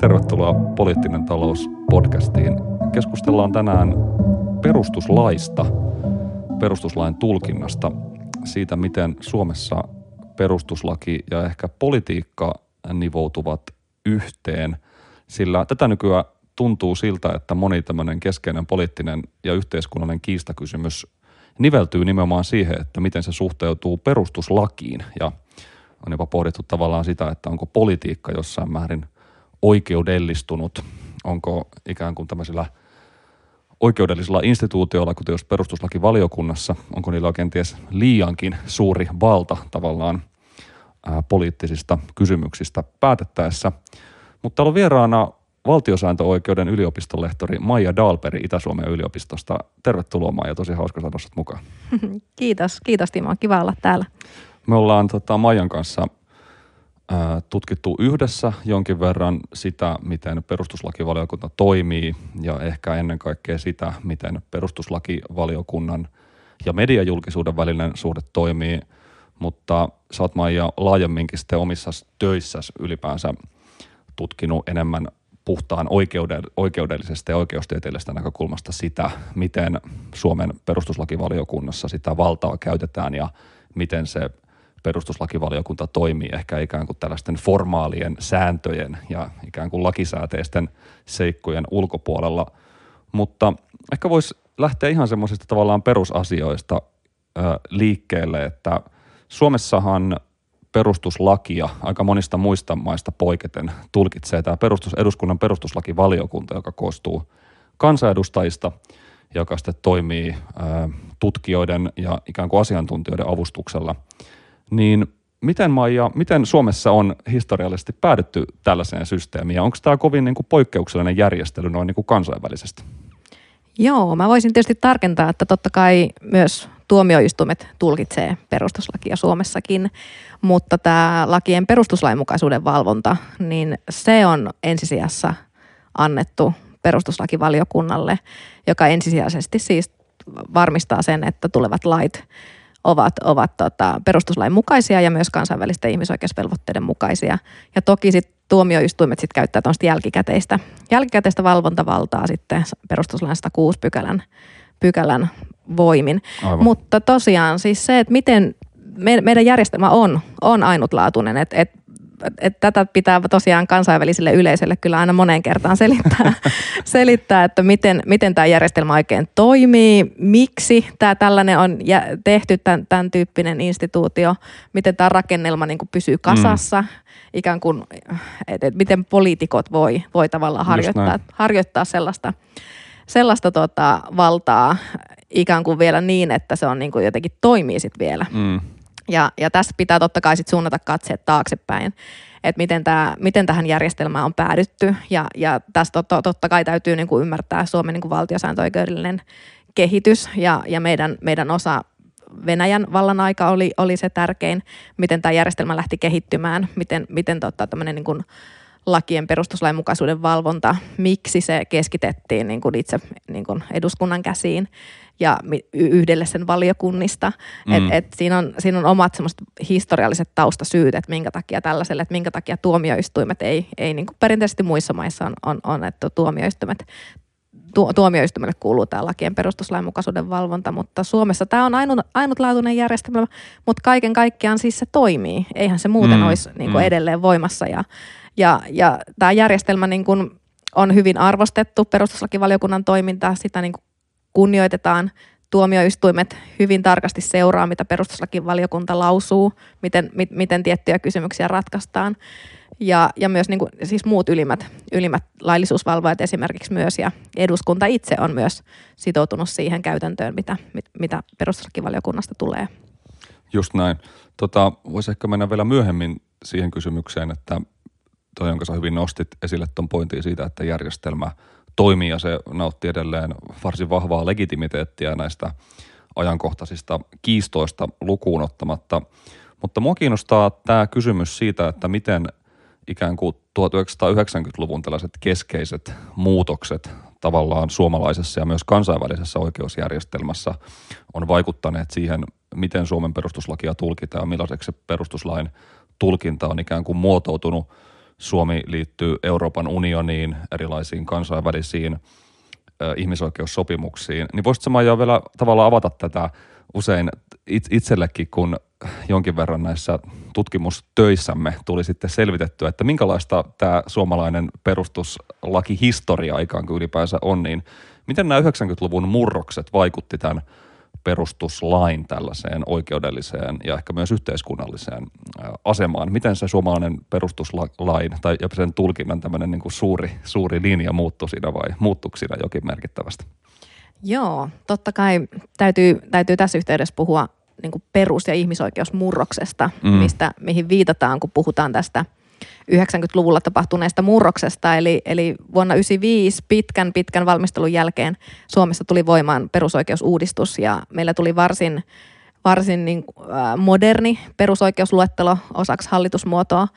Tervetuloa Poliittinen talous podcastiin. Keskustellaan tänään perustuslaista, perustuslain tulkinnasta, siitä miten Suomessa perustuslaki ja ehkä politiikka nivoutuvat yhteen, sillä tätä nykyään tuntuu siltä, että moni tämmöinen keskeinen poliittinen ja yhteiskunnallinen kiistakysymys niveltyy nimenomaan siihen, että miten se suhteutuu perustuslakiin ja on jopa pohdittu tavallaan sitä, että onko politiikka jossain määrin oikeudellistunut, onko ikään kuin tämmöisillä oikeudellisilla instituutioilla, kuten jos perustuslakivaliokunnassa, onko niillä kenties liiankin suuri valta tavallaan ää, poliittisista kysymyksistä päätettäessä. Mutta on vieraana valtiosääntöoikeuden yliopistolehtori Maija Dalperi Itä-Suomen yliopistosta. Tervetuloa Maija, tosi hauska saada mukaan. Kiitos, kiitos Timo, kiva olla täällä. Me ollaan tota, Maijan kanssa tutkittu yhdessä jonkin verran sitä, miten perustuslakivaliokunta toimii ja ehkä ennen kaikkea sitä, miten perustuslakivaliokunnan ja mediajulkisuuden välinen suhde toimii, mutta sä oot Maija laajemminkin sitten omissa töissä ylipäänsä tutkinut enemmän puhtaan oikeudellisesta ja oikeustieteellisestä näkökulmasta sitä, miten Suomen perustuslakivaliokunnassa sitä valtaa käytetään ja miten se perustuslakivaliokunta toimii ehkä ikään kuin tällaisten formaalien sääntöjen ja ikään kuin lakisääteisten seikkojen ulkopuolella. Mutta ehkä voisi lähteä ihan semmoisista tavallaan perusasioista ö, liikkeelle, että Suomessahan perustuslakia aika monista muista maista poiketen tulkitsee tämä perustus, eduskunnan perustuslakivaliokunta, joka koostuu kansanedustajista, joka sitten toimii ää, tutkijoiden ja ikään kuin asiantuntijoiden avustuksella. Niin miten Maija, miten Suomessa on historiallisesti päädytty tällaiseen systeemiin onko tämä kovin niin kuin poikkeuksellinen järjestely noin niin kuin kansainvälisesti? Joo, mä voisin tietysti tarkentaa, että totta kai myös tuomioistuimet tulkitsee perustuslakia Suomessakin, mutta tämä lakien perustuslainmukaisuuden valvonta, niin se on ensisijassa annettu perustuslakivaliokunnalle, joka ensisijaisesti siis varmistaa sen, että tulevat lait ovat, ovat tota, perustuslain mukaisia ja myös kansainvälisten ihmisoikeusvelvoitteiden mukaisia. Ja toki sitten tuomioistuimet sit käyttää tuosta jälkikäteistä, jälkikäteistä valvontavaltaa sitten perustuslain 106 pykälän, pykälän voimin. Aivan. Mutta tosiaan siis se, että miten me, meidän järjestelmä on, on ainutlaatuinen, että et, et tätä pitää tosiaan kansainväliselle yleisölle kyllä aina moneen kertaan selittää, selittää että miten, miten tämä järjestelmä oikein toimii, miksi tämä tällainen on tehty, tämän, tämän tyyppinen instituutio, miten tämä rakennelma niin kuin pysyy kasassa, mm. ikään kuin, että et miten poliitikot voi, voi tavallaan harjoittaa, harjoittaa sellaista, sellaista tota, valtaa ikään kuin vielä niin, että se on niin kuin jotenkin toimii sitten vielä. Mm. Ja, ja tässä pitää totta kai sit suunnata katseet taaksepäin, että miten, miten tähän järjestelmään on päädytty. Ja, ja tässä totta, totta kai täytyy niin kuin ymmärtää Suomen niin kuin valtiosääntöoikeudellinen kehitys ja, ja meidän, meidän osa Venäjän vallan aika oli, oli se tärkein, miten tämä järjestelmä lähti kehittymään, miten, miten tota, niin kuin lakien perustuslainmukaisuuden valvonta, miksi se keskitettiin niin kuin itse niin kuin eduskunnan käsiin ja yhdelle sen valiokunnista. Mm. Et, et siinä, on, siinä on omat semmoiset historialliset taustasyyt, että minkä takia tällaiselle, että minkä takia tuomioistuimet ei, ei niin kuin perinteisesti muissa maissa on, on, on että tuomioistuimet tu, tuomioistuimelle kuuluu tämä lakien perustuslainmukaisuuden valvonta, mutta Suomessa tämä on ainut, ainutlaatuinen järjestelmä, mutta kaiken kaikkiaan siis se toimii. Eihän se muuten mm, olisi niin kuin mm. edelleen voimassa ja, ja, ja tämä järjestelmä niin kuin on hyvin arvostettu, perustuslakivaliokunnan toiminta, sitä niin kuin kunnioitetaan. Tuomioistuimet hyvin tarkasti seuraa, mitä perustuslakivaliokunta lausuu, miten, mit, miten tiettyjä kysymyksiä ratkaistaan. Ja, ja myös niin kuin, siis muut ylimmät, ylimmät laillisuusvalvojat esimerkiksi myös, ja eduskunta itse on myös sitoutunut siihen käytäntöön, mitä, mit, mitä perustuslakivaliokunnasta tulee. Just näin. Tota, Voisi ehkä mennä vielä myöhemmin siihen kysymykseen, että toi, jonka sä hyvin nostit esille tuon pointin siitä, että järjestelmä toimii ja se nautti edelleen varsin vahvaa legitimiteettiä näistä ajankohtaisista kiistoista lukuun ottamatta. Mutta mua kiinnostaa tämä kysymys siitä, että miten ikään kuin 1990-luvun tällaiset keskeiset muutokset tavallaan suomalaisessa ja myös kansainvälisessä oikeusjärjestelmässä on vaikuttaneet siihen, miten Suomen perustuslakia tulkitaan ja millaiseksi se perustuslain tulkinta on ikään kuin muotoutunut Suomi liittyy Euroopan unioniin, erilaisiin kansainvälisiin ihmisoikeussopimuksiin, niin voisitko Maija vielä tavallaan avata tätä usein itsellekin, kun jonkin verran näissä tutkimustöissämme tuli sitten selvitettyä, että minkälaista tämä suomalainen perustuslakihistoria ikään kuin ylipäänsä on, niin miten nämä 90-luvun murrokset vaikutti tämän perustuslain tällaiseen oikeudelliseen ja ehkä myös yhteiskunnalliseen asemaan. Miten se suomalainen perustuslain tai sen tulkinnan tämmöinen niin kuin suuri, suuri linja muuttui siinä vai muuttuiko siinä jokin merkittävästi? Joo, totta kai täytyy, täytyy tässä yhteydessä puhua niin kuin perus- ja ihmisoikeusmurroksesta, mm. mistä, mihin viitataan, kun puhutaan tästä 90-luvulla tapahtuneesta murroksesta. Eli, eli vuonna 1995 pitkän pitkän valmistelun jälkeen Suomessa tuli voimaan perusoikeusuudistus ja meillä tuli varsin, varsin niin, äh, moderni perusoikeusluettelo osaksi hallitusmuotoa.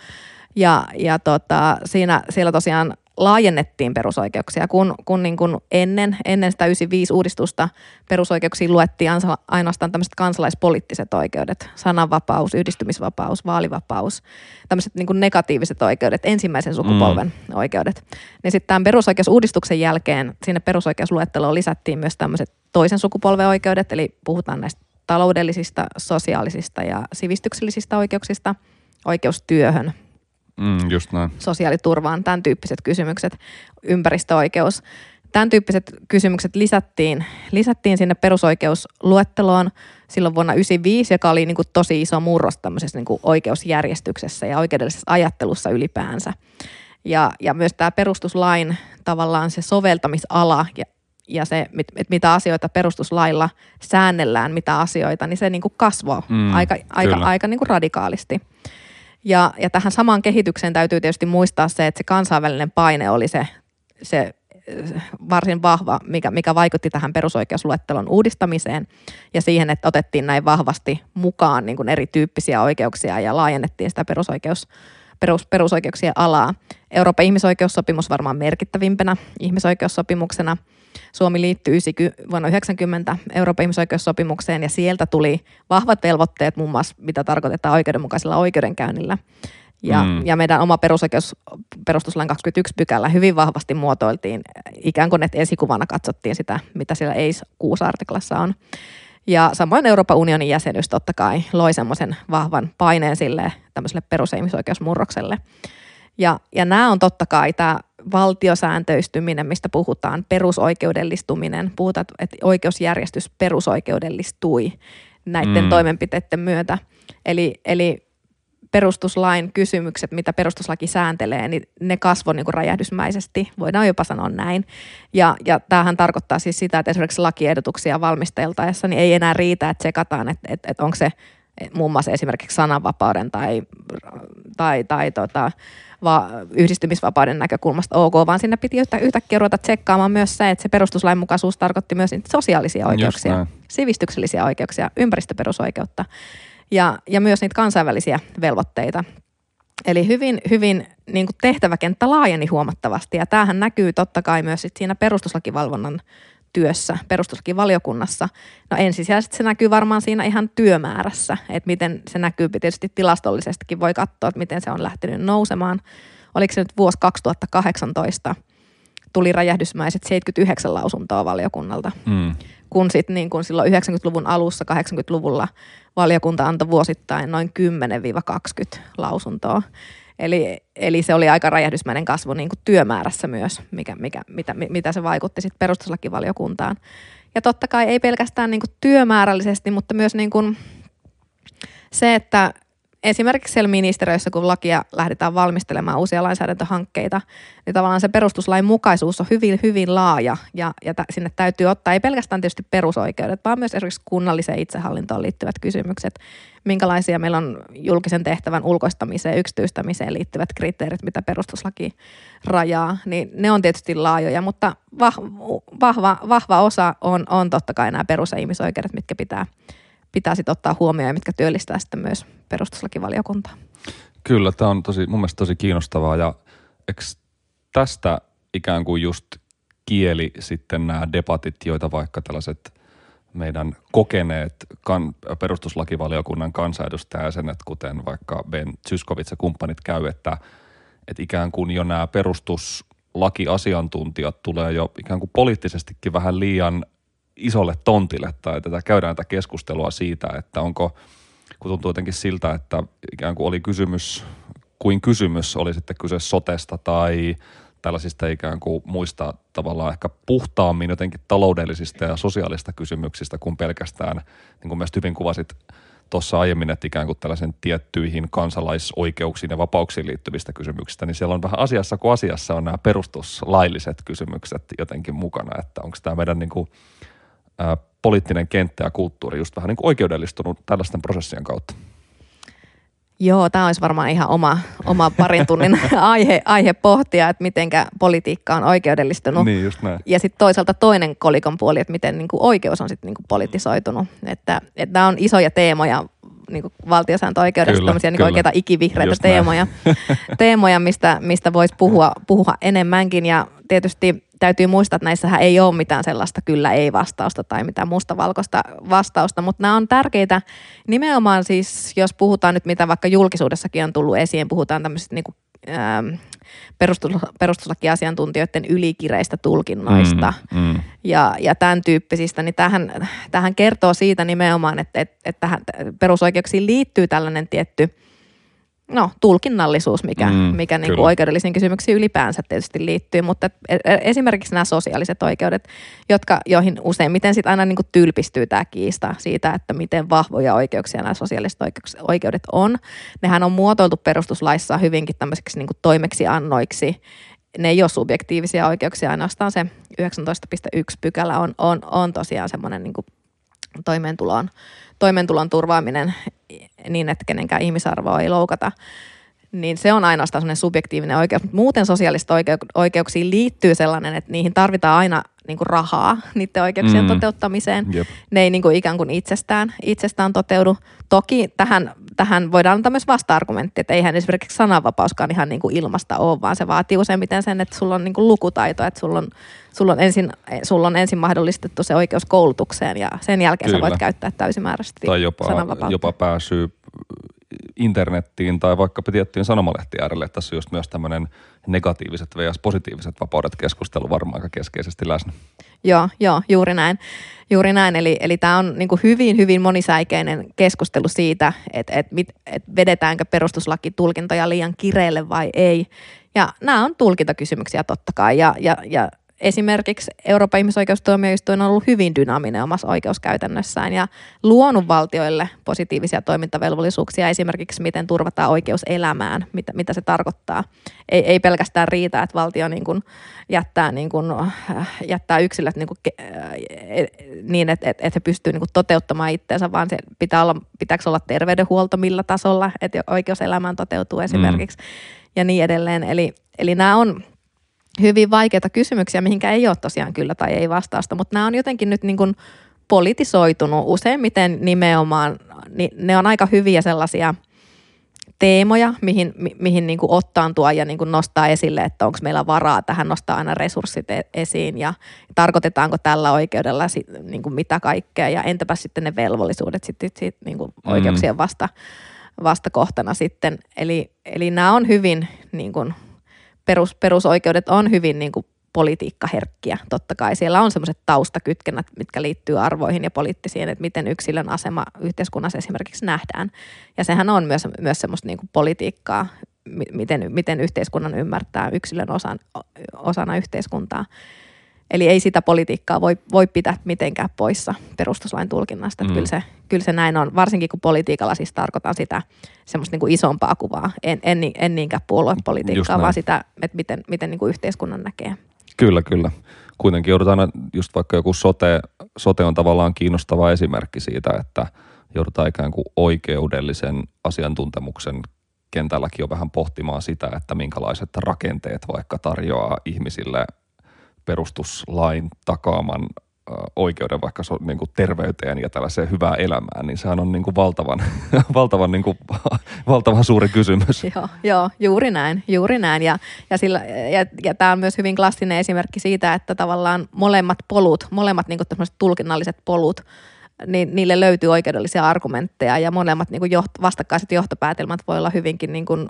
Ja, ja tota, siinä, siellä tosiaan laajennettiin perusoikeuksia, kun, kun, niin kun ennen, ennen sitä 95 uudistusta perusoikeuksiin luettiin ainoastaan tämmöiset kansalaispoliittiset oikeudet, sananvapaus, yhdistymisvapaus, vaalivapaus, tämmöiset niin negatiiviset oikeudet, ensimmäisen sukupolven mm. oikeudet. Niin sitten tämän perusoikeusuudistuksen jälkeen sinne perusoikeusluetteloon lisättiin myös tämmöiset toisen sukupolven oikeudet, eli puhutaan näistä taloudellisista, sosiaalisista ja sivistyksellisistä oikeuksista, oikeustyöhön, Mm, just näin. Sosiaaliturvaan, tämän tyyppiset kysymykset, ympäristöoikeus. Tämän tyyppiset kysymykset lisättiin, lisättiin sinne perusoikeusluetteloon silloin vuonna 1995, joka oli niin kuin tosi iso murros tämmöisessä niin kuin oikeusjärjestyksessä ja oikeudellisessa ajattelussa ylipäänsä. Ja, ja myös tämä perustuslain tavallaan se soveltamisala ja, ja se, että mitä asioita perustuslailla säännellään, mitä asioita, niin se niin kuin kasvoi mm, aika, aika, aika niin kuin radikaalisti. Ja, ja tähän samaan kehitykseen täytyy tietysti muistaa se, että se kansainvälinen paine oli se, se varsin vahva, mikä, mikä vaikutti tähän perusoikeusluettelon uudistamiseen ja siihen, että otettiin näin vahvasti mukaan niin kuin erityyppisiä oikeuksia ja laajennettiin sitä perusoikeus, perus, perusoikeuksien alaa. Euroopan ihmisoikeussopimus varmaan merkittävimpänä ihmisoikeussopimuksena – Suomi liittyi vuonna 1990 Euroopan ihmisoikeussopimukseen ja sieltä tuli vahvat velvoitteet muun muassa, mitä tarkoitetaan oikeudenmukaisella oikeudenkäynnillä. Ja, mm. ja meidän oma perusoikeus, perustuslain 21 pykälä hyvin vahvasti muotoiltiin, ikään kuin että esikuvana katsottiin sitä, mitä siellä ei 6 artiklassa on. Ja samoin Euroopan unionin jäsenyys totta kai loi semmoisen vahvan paineen sille tämmöiselle perus- ja ihmisoikeusmurrokselle. Ja, ja nämä on totta kai tämä valtiosääntöistyminen, mistä puhutaan, perusoikeudellistuminen, puhutaan, että oikeusjärjestys perusoikeudellistui näiden mm. toimenpiteiden myötä. Eli, eli perustuslain kysymykset, mitä perustuslaki sääntelee, niin ne kasvoi niin räjähdysmäisesti, voidaan jopa sanoa näin. Ja, ja tämähän tarkoittaa siis sitä, että esimerkiksi lakiehdotuksia valmisteltaessa niin ei enää riitä, että sekataan, että, että, että onko se muun muassa esimerkiksi sananvapauden tai, tai, tai tota, va, yhdistymisvapauden näkökulmasta ok, vaan sinne piti yhtäkkiä ruveta tsekkaamaan myös se, että se perustuslainmukaisuus tarkoitti myös sosiaalisia oikeuksia, sivistyksellisiä oikeuksia, ympäristöperusoikeutta ja, ja myös niitä kansainvälisiä velvoitteita. Eli hyvin, hyvin niin kuin tehtäväkenttä laajeni huomattavasti ja tämähän näkyy totta kai myös sit siinä perustuslakivalvonnan työssä perustuslakivaliokunnassa. No ensisijaisesti se näkyy varmaan siinä ihan työmäärässä, että miten se näkyy tietysti tilastollisestikin voi katsoa, että miten se on lähtenyt nousemaan. Oliko se nyt vuosi 2018, tuli räjähdysmäiset 79 lausuntoa valiokunnalta, mm. kun sitten niin kun silloin 90-luvun alussa, 80-luvulla valiokunta antoi vuosittain noin 10-20 lausuntoa. Eli, eli se oli aika räjähdysmäinen kasvu niin kuin työmäärässä myös, mikä, mikä, mitä, mitä se vaikutti sitten perustuslakivaliokuntaan. Ja totta kai ei pelkästään niin kuin työmäärällisesti, mutta myös niin kuin se, että esimerkiksi siellä ministeriössä, kun lakia lähdetään valmistelemaan uusia lainsäädäntöhankkeita, niin tavallaan se perustuslain mukaisuus on hyvin, hyvin laaja ja, ja t- sinne täytyy ottaa ei pelkästään tietysti perusoikeudet, vaan myös esimerkiksi kunnalliseen itsehallintoon liittyvät kysymykset, minkälaisia meillä on julkisen tehtävän ulkoistamiseen, yksityistämiseen liittyvät kriteerit, mitä perustuslaki rajaa, niin ne on tietysti laajoja, mutta vahva, vahva osa on, on totta kai nämä perus- ja ihmisoikeudet, mitkä pitää pitää sitten ottaa huomioon ja mitkä työllistää sitten myös perustuslakivaliokuntaa. Kyllä, tämä on tosi, mun mielestä tosi kiinnostavaa ja tästä ikään kuin just kieli sitten nämä debatit, joita vaikka tällaiset meidän kokeneet kan, perustuslakivaliokunnan kansanedustajajäsenet, kuten vaikka Ben Zyskowicz ja kumppanit käy, että että ikään kuin jo nämä perustuslakiasiantuntijat tulee jo ikään kuin poliittisestikin vähän liian isolle tontille tai tätä käydään tätä keskustelua siitä, että onko, kun tuntuu jotenkin siltä, että ikään kuin oli kysymys kuin kysymys, oli sitten kyse sotesta tai tällaisista ikään kuin muista tavallaan ehkä puhtaammin jotenkin taloudellisista ja sosiaalista kysymyksistä kuin pelkästään, niin kuin myös hyvin kuvasit tuossa aiemmin, että ikään kuin tällaisen tiettyihin kansalaisoikeuksiin ja vapauksiin liittyvistä kysymyksistä, niin siellä on vähän asiassa kuin asiassa on nämä perustuslailliset kysymykset jotenkin mukana, että onko tämä meidän niin kuin, ää, poliittinen kenttä ja kulttuuri just vähän niin kuin oikeudellistunut tällaisten prosessien kautta. Joo, tämä olisi varmaan ihan oma, oma parin tunnin aihe, aihe pohtia, että miten politiikka on oikeudellistunut. Niin, just näin. Ja sitten toisaalta toinen kolikon puoli, että miten niin kuin oikeus on sitten niin politisoitunut. Että, että nämä on isoja teemoja niin valtiosääntöoikeudessa, tämmöisiä niin oikeita ikivihreitä just teemoja, teemoja, mistä, mistä voisi puhua, puhua enemmänkin. Ja tietysti täytyy muistaa, että näissähän ei ole mitään sellaista kyllä ei vastausta tai mitään mustavalkoista vastausta, mutta nämä on tärkeitä nimenomaan siis, jos puhutaan nyt mitä vaikka julkisuudessakin on tullut esiin, puhutaan tämmöisistä niin kuin, ähm, perustus, perustuslakiasiantuntijoiden ylikireistä tulkinnoista mm, mm. Ja, ja tämän tyyppisistä, niin tähän, tähän kertoo siitä nimenomaan, että, että, että tähän perusoikeuksiin liittyy tällainen tietty – no, tulkinnallisuus, mikä, mm, mikä niin kuin oikeudellisiin kysymyksiin ylipäänsä tietysti liittyy, mutta e, e, esimerkiksi nämä sosiaaliset oikeudet, jotka, joihin useimmiten sitten aina niin kuin tylpistyy tämä kiista siitä, että miten vahvoja oikeuksia nämä sosiaaliset oikeudet on. Nehän on muotoiltu perustuslaissa hyvinkin tämmöiseksi niin kuin toimeksiannoiksi, ne ei ole subjektiivisia oikeuksia, ainoastaan se 19.1 pykälä on, on, on tosiaan semmoinen niin toimeentuloon, toimeentulon turvaaminen niin, että kenenkään ihmisarvoa ei loukata, niin se on ainoastaan sellainen subjektiivinen oikeus. Mutta muuten sosiaalista oikeuksiin liittyy sellainen, että niihin tarvitaan aina niin kuin rahaa niiden oikeuksien mm. toteuttamiseen. Jep. Ne ei niin kuin ikään kuin itsestään, itsestään toteudu. Toki tähän, tähän voidaan antaa myös vasta-argumentti, että eihän esimerkiksi sananvapauskaan ihan niin kuin ilmasta ole, vaan se vaatii useimmiten sen, että sulla on niin kuin lukutaito, että sulla on, sulla, on ensin, sulla on ensin mahdollistettu se oikeus koulutukseen ja sen jälkeen Kyllä. sä voit käyttää täysimääräisesti tai jopa, jopa pääsy internettiin tai vaikka tiettyyn sanomalehtien äärelle. Tässä on just myös tämmöinen negatiiviset vs. positiiviset vapaudet keskustelu varmaan aika keskeisesti läsnä. Joo, joo, juuri näin. Juuri näin. Eli, eli tämä on niin hyvin, hyvin monisäikeinen keskustelu siitä, että että, että vedetäänkö perustuslaki-tulkintoja liian kireelle vai ei. Ja nämä on tulkintakysymyksiä totta kai. Ja, ja, ja Esimerkiksi Euroopan ihmisoikeustuomioistuin on ollut hyvin dynaaminen omassa oikeuskäytännössään ja luonut valtioille positiivisia toimintavelvollisuuksia, esimerkiksi miten turvataan oikeus elämään, mitä, mitä se tarkoittaa. Ei, ei pelkästään riitä, että valtio niin kuin jättää, niin kuin, äh, jättää yksilöt niin, kuin, äh, niin että, että, että he pystyvät niin toteuttamaan itseensä, vaan se pitää olla, pitääkö olla terveydenhuolto millä tasolla, että oikeus elämään toteutuu esimerkiksi mm. ja niin edelleen. Eli, eli nämä on hyvin vaikeita kysymyksiä, mihinkä ei ole tosiaan kyllä tai ei vastausta, mutta nämä on jotenkin nyt niin kuin politisoitunut useimmiten nimenomaan, niin ne on aika hyviä sellaisia teemoja, mihin, mi, mihin niin kuin ottaantua ja niin kuin nostaa esille, että onko meillä varaa tähän nostaa aina resurssit e, esiin ja tarkoitetaanko tällä oikeudella sit, niin kuin mitä kaikkea ja entäpä sitten ne velvollisuudet sitten sit, niin kuin mm. oikeuksien vasta, vastakohtana sitten. Eli, eli nämä on hyvin niin kuin perus, perusoikeudet on hyvin niin kuin politiikkaherkkiä. Totta kai siellä on semmoiset taustakytkennät, mitkä liittyy arvoihin ja poliittisiin, että miten yksilön asema yhteiskunnassa esimerkiksi nähdään. Ja sehän on myös, myös semmoista niin kuin politiikkaa, miten, miten yhteiskunnan ymmärtää yksilön osan, osana yhteiskuntaa. Eli ei sitä politiikkaa voi, voi pitää mitenkään poissa perustuslain tulkinnasta. Mm. Kyllä, se, kyllä se näin on, varsinkin kun politiikalla siis tarkoitan sitä semmoista niin kuin isompaa kuvaa. En, en, en niinkään puoluepolitiikkaa, vaan sitä, että miten, miten niin kuin yhteiskunnan näkee. Kyllä, kyllä. Kuitenkin joudutaan, just vaikka joku sote, sote on tavallaan kiinnostava esimerkki siitä, että joudutaan ikään kuin oikeudellisen asiantuntemuksen kentälläkin jo vähän pohtimaan sitä, että minkälaiset rakenteet vaikka tarjoaa ihmisille perustuslain takaaman oikeuden vaikka so, niin kuin terveyteen ja tällaiseen hyvään elämään, niin sehän on niin kuin valtavan, valtavan, niin kuin, valtavan suuri kysymys. Joo, joo juuri näin, juuri näin. Ja, ja, sillä, ja, ja tämä on myös hyvin klassinen esimerkki siitä, että tavallaan molemmat polut, molemmat niin kuin tulkinnalliset polut, niin niille löytyy oikeudellisia argumentteja ja molemmat niin kuin joht, vastakkaiset johtopäätelmät voi olla hyvinkin niin kuin,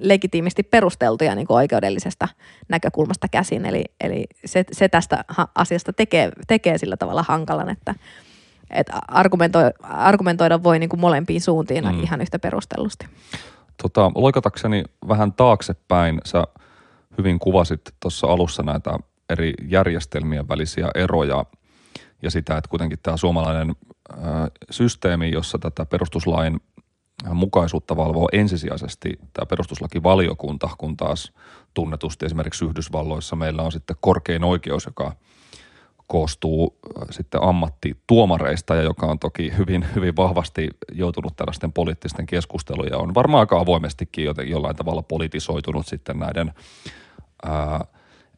legitiimisti perusteltuja niin kuin oikeudellisesta näkökulmasta käsin. Eli, eli se, se tästä asiasta tekee, tekee sillä tavalla hankalan, että, että argumentoida, argumentoida voi niin kuin molempiin suuntiin mm. ihan yhtä perustellusti. Tota, loikatakseni vähän taaksepäin, sä hyvin kuvasit tuossa alussa näitä eri järjestelmien välisiä eroja ja sitä, että kuitenkin tämä suomalainen systeemi, jossa tätä perustuslain mukaisuutta valvoo ensisijaisesti tämä perustuslakivaliokunta, kun taas tunnetusti esimerkiksi Yhdysvalloissa meillä on sitten korkein oikeus, joka koostuu sitten ammattituomareista ja joka on toki hyvin, hyvin vahvasti joutunut tällaisten poliittisten keskusteluja on varmaan aika avoimestikin jollain tavalla politisoitunut sitten näiden ää,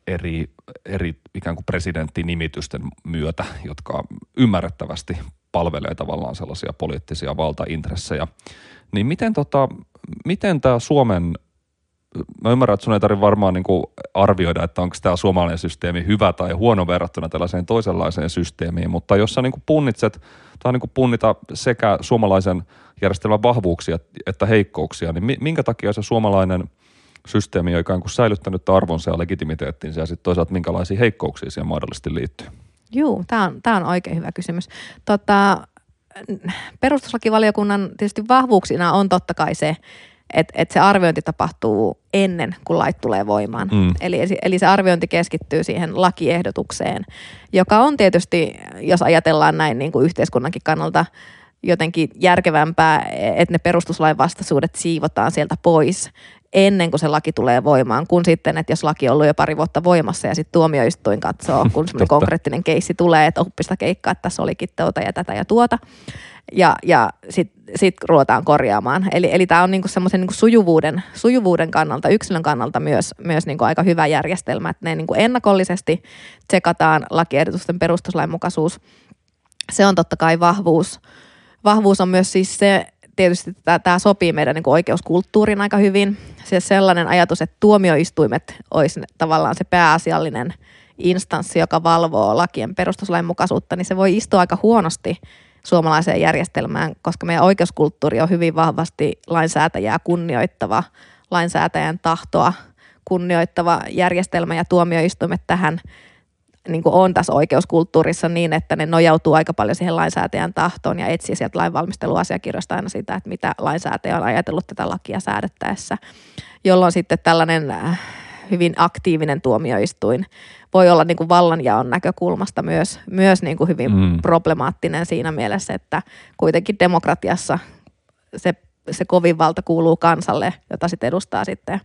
eri, eri ikään kuin presidenttinimitysten myötä, jotka ymmärrettävästi palvelee tavallaan sellaisia poliittisia valtaintressejä. Niin miten, tota, miten tämä Suomen, mä ymmärrän, että sun ei tarvitse varmaan niin arvioida, että onko tämä suomalainen systeemi hyvä tai huono verrattuna tällaiseen toisenlaiseen systeemiin, mutta jos sä niin punnitset tai niin punnita sekä suomalaisen järjestelmän vahvuuksia että heikkouksia, niin minkä takia se suomalainen – systeemi on ikään kuin säilyttänyt arvonsa ja legitimiteettinsä ja sitten toisaalta minkälaisia heikkouksia siihen mahdollisesti liittyy? Joo, tämä on, on oikein hyvä kysymys. Tota, perustuslakivaliokunnan tietysti vahvuuksina on totta kai se, että, että se arviointi tapahtuu ennen kuin lait tulee voimaan. Mm. Eli, eli se arviointi keskittyy siihen lakiehdotukseen, joka on tietysti, jos ajatellaan näin niin kuin yhteiskunnankin kannalta, jotenkin järkevämpää, että ne perustuslain vastaisuudet siivotaan sieltä pois ennen kuin se laki tulee voimaan, kun sitten, että jos laki on ollut jo pari vuotta voimassa ja sitten tuomioistuin katsoo, kun semmoinen konkreettinen keissi tulee, että oppista keikkaa, että tässä olikin tuota ja tätä ja tuota. Ja, ja sitten sit ruvetaan korjaamaan. Eli, eli tämä on niinku semmoisen niinku sujuvuuden, sujuvuuden kannalta, yksilön kannalta myös, myös niinku aika hyvä järjestelmä, että ne niinku ennakollisesti tsekataan lakiehdotusten perustuslainmukaisuus. Se on totta kai vahvuus. Vahvuus on myös siis se, tietysti tämä sopii meidän niin oikeuskulttuuriin aika hyvin. Se sellainen ajatus, että tuomioistuimet olisi tavallaan se pääasiallinen instanssi, joka valvoo lakien perustuslain mukaisuutta, niin se voi istua aika huonosti suomalaiseen järjestelmään, koska meidän oikeuskulttuuri on hyvin vahvasti lainsäätäjää kunnioittava, lainsäätäjän tahtoa kunnioittava järjestelmä ja tuomioistuimet tähän niin kuin on tässä oikeuskulttuurissa niin, että ne nojautuu aika paljon siihen lainsäätäjän tahtoon ja etsii sieltä lainvalmisteluasiakirjoista aina sitä, että mitä lainsäätäjä on ajatellut tätä lakia säädettäessä, jolloin sitten tällainen äh, hyvin aktiivinen tuomioistuin voi olla niin kuin vallanjaon näkökulmasta myös, myös niin kuin hyvin mm. problemaattinen siinä mielessä, että kuitenkin demokratiassa se, se kovin valta kuuluu kansalle, jota sitten edustaa sitten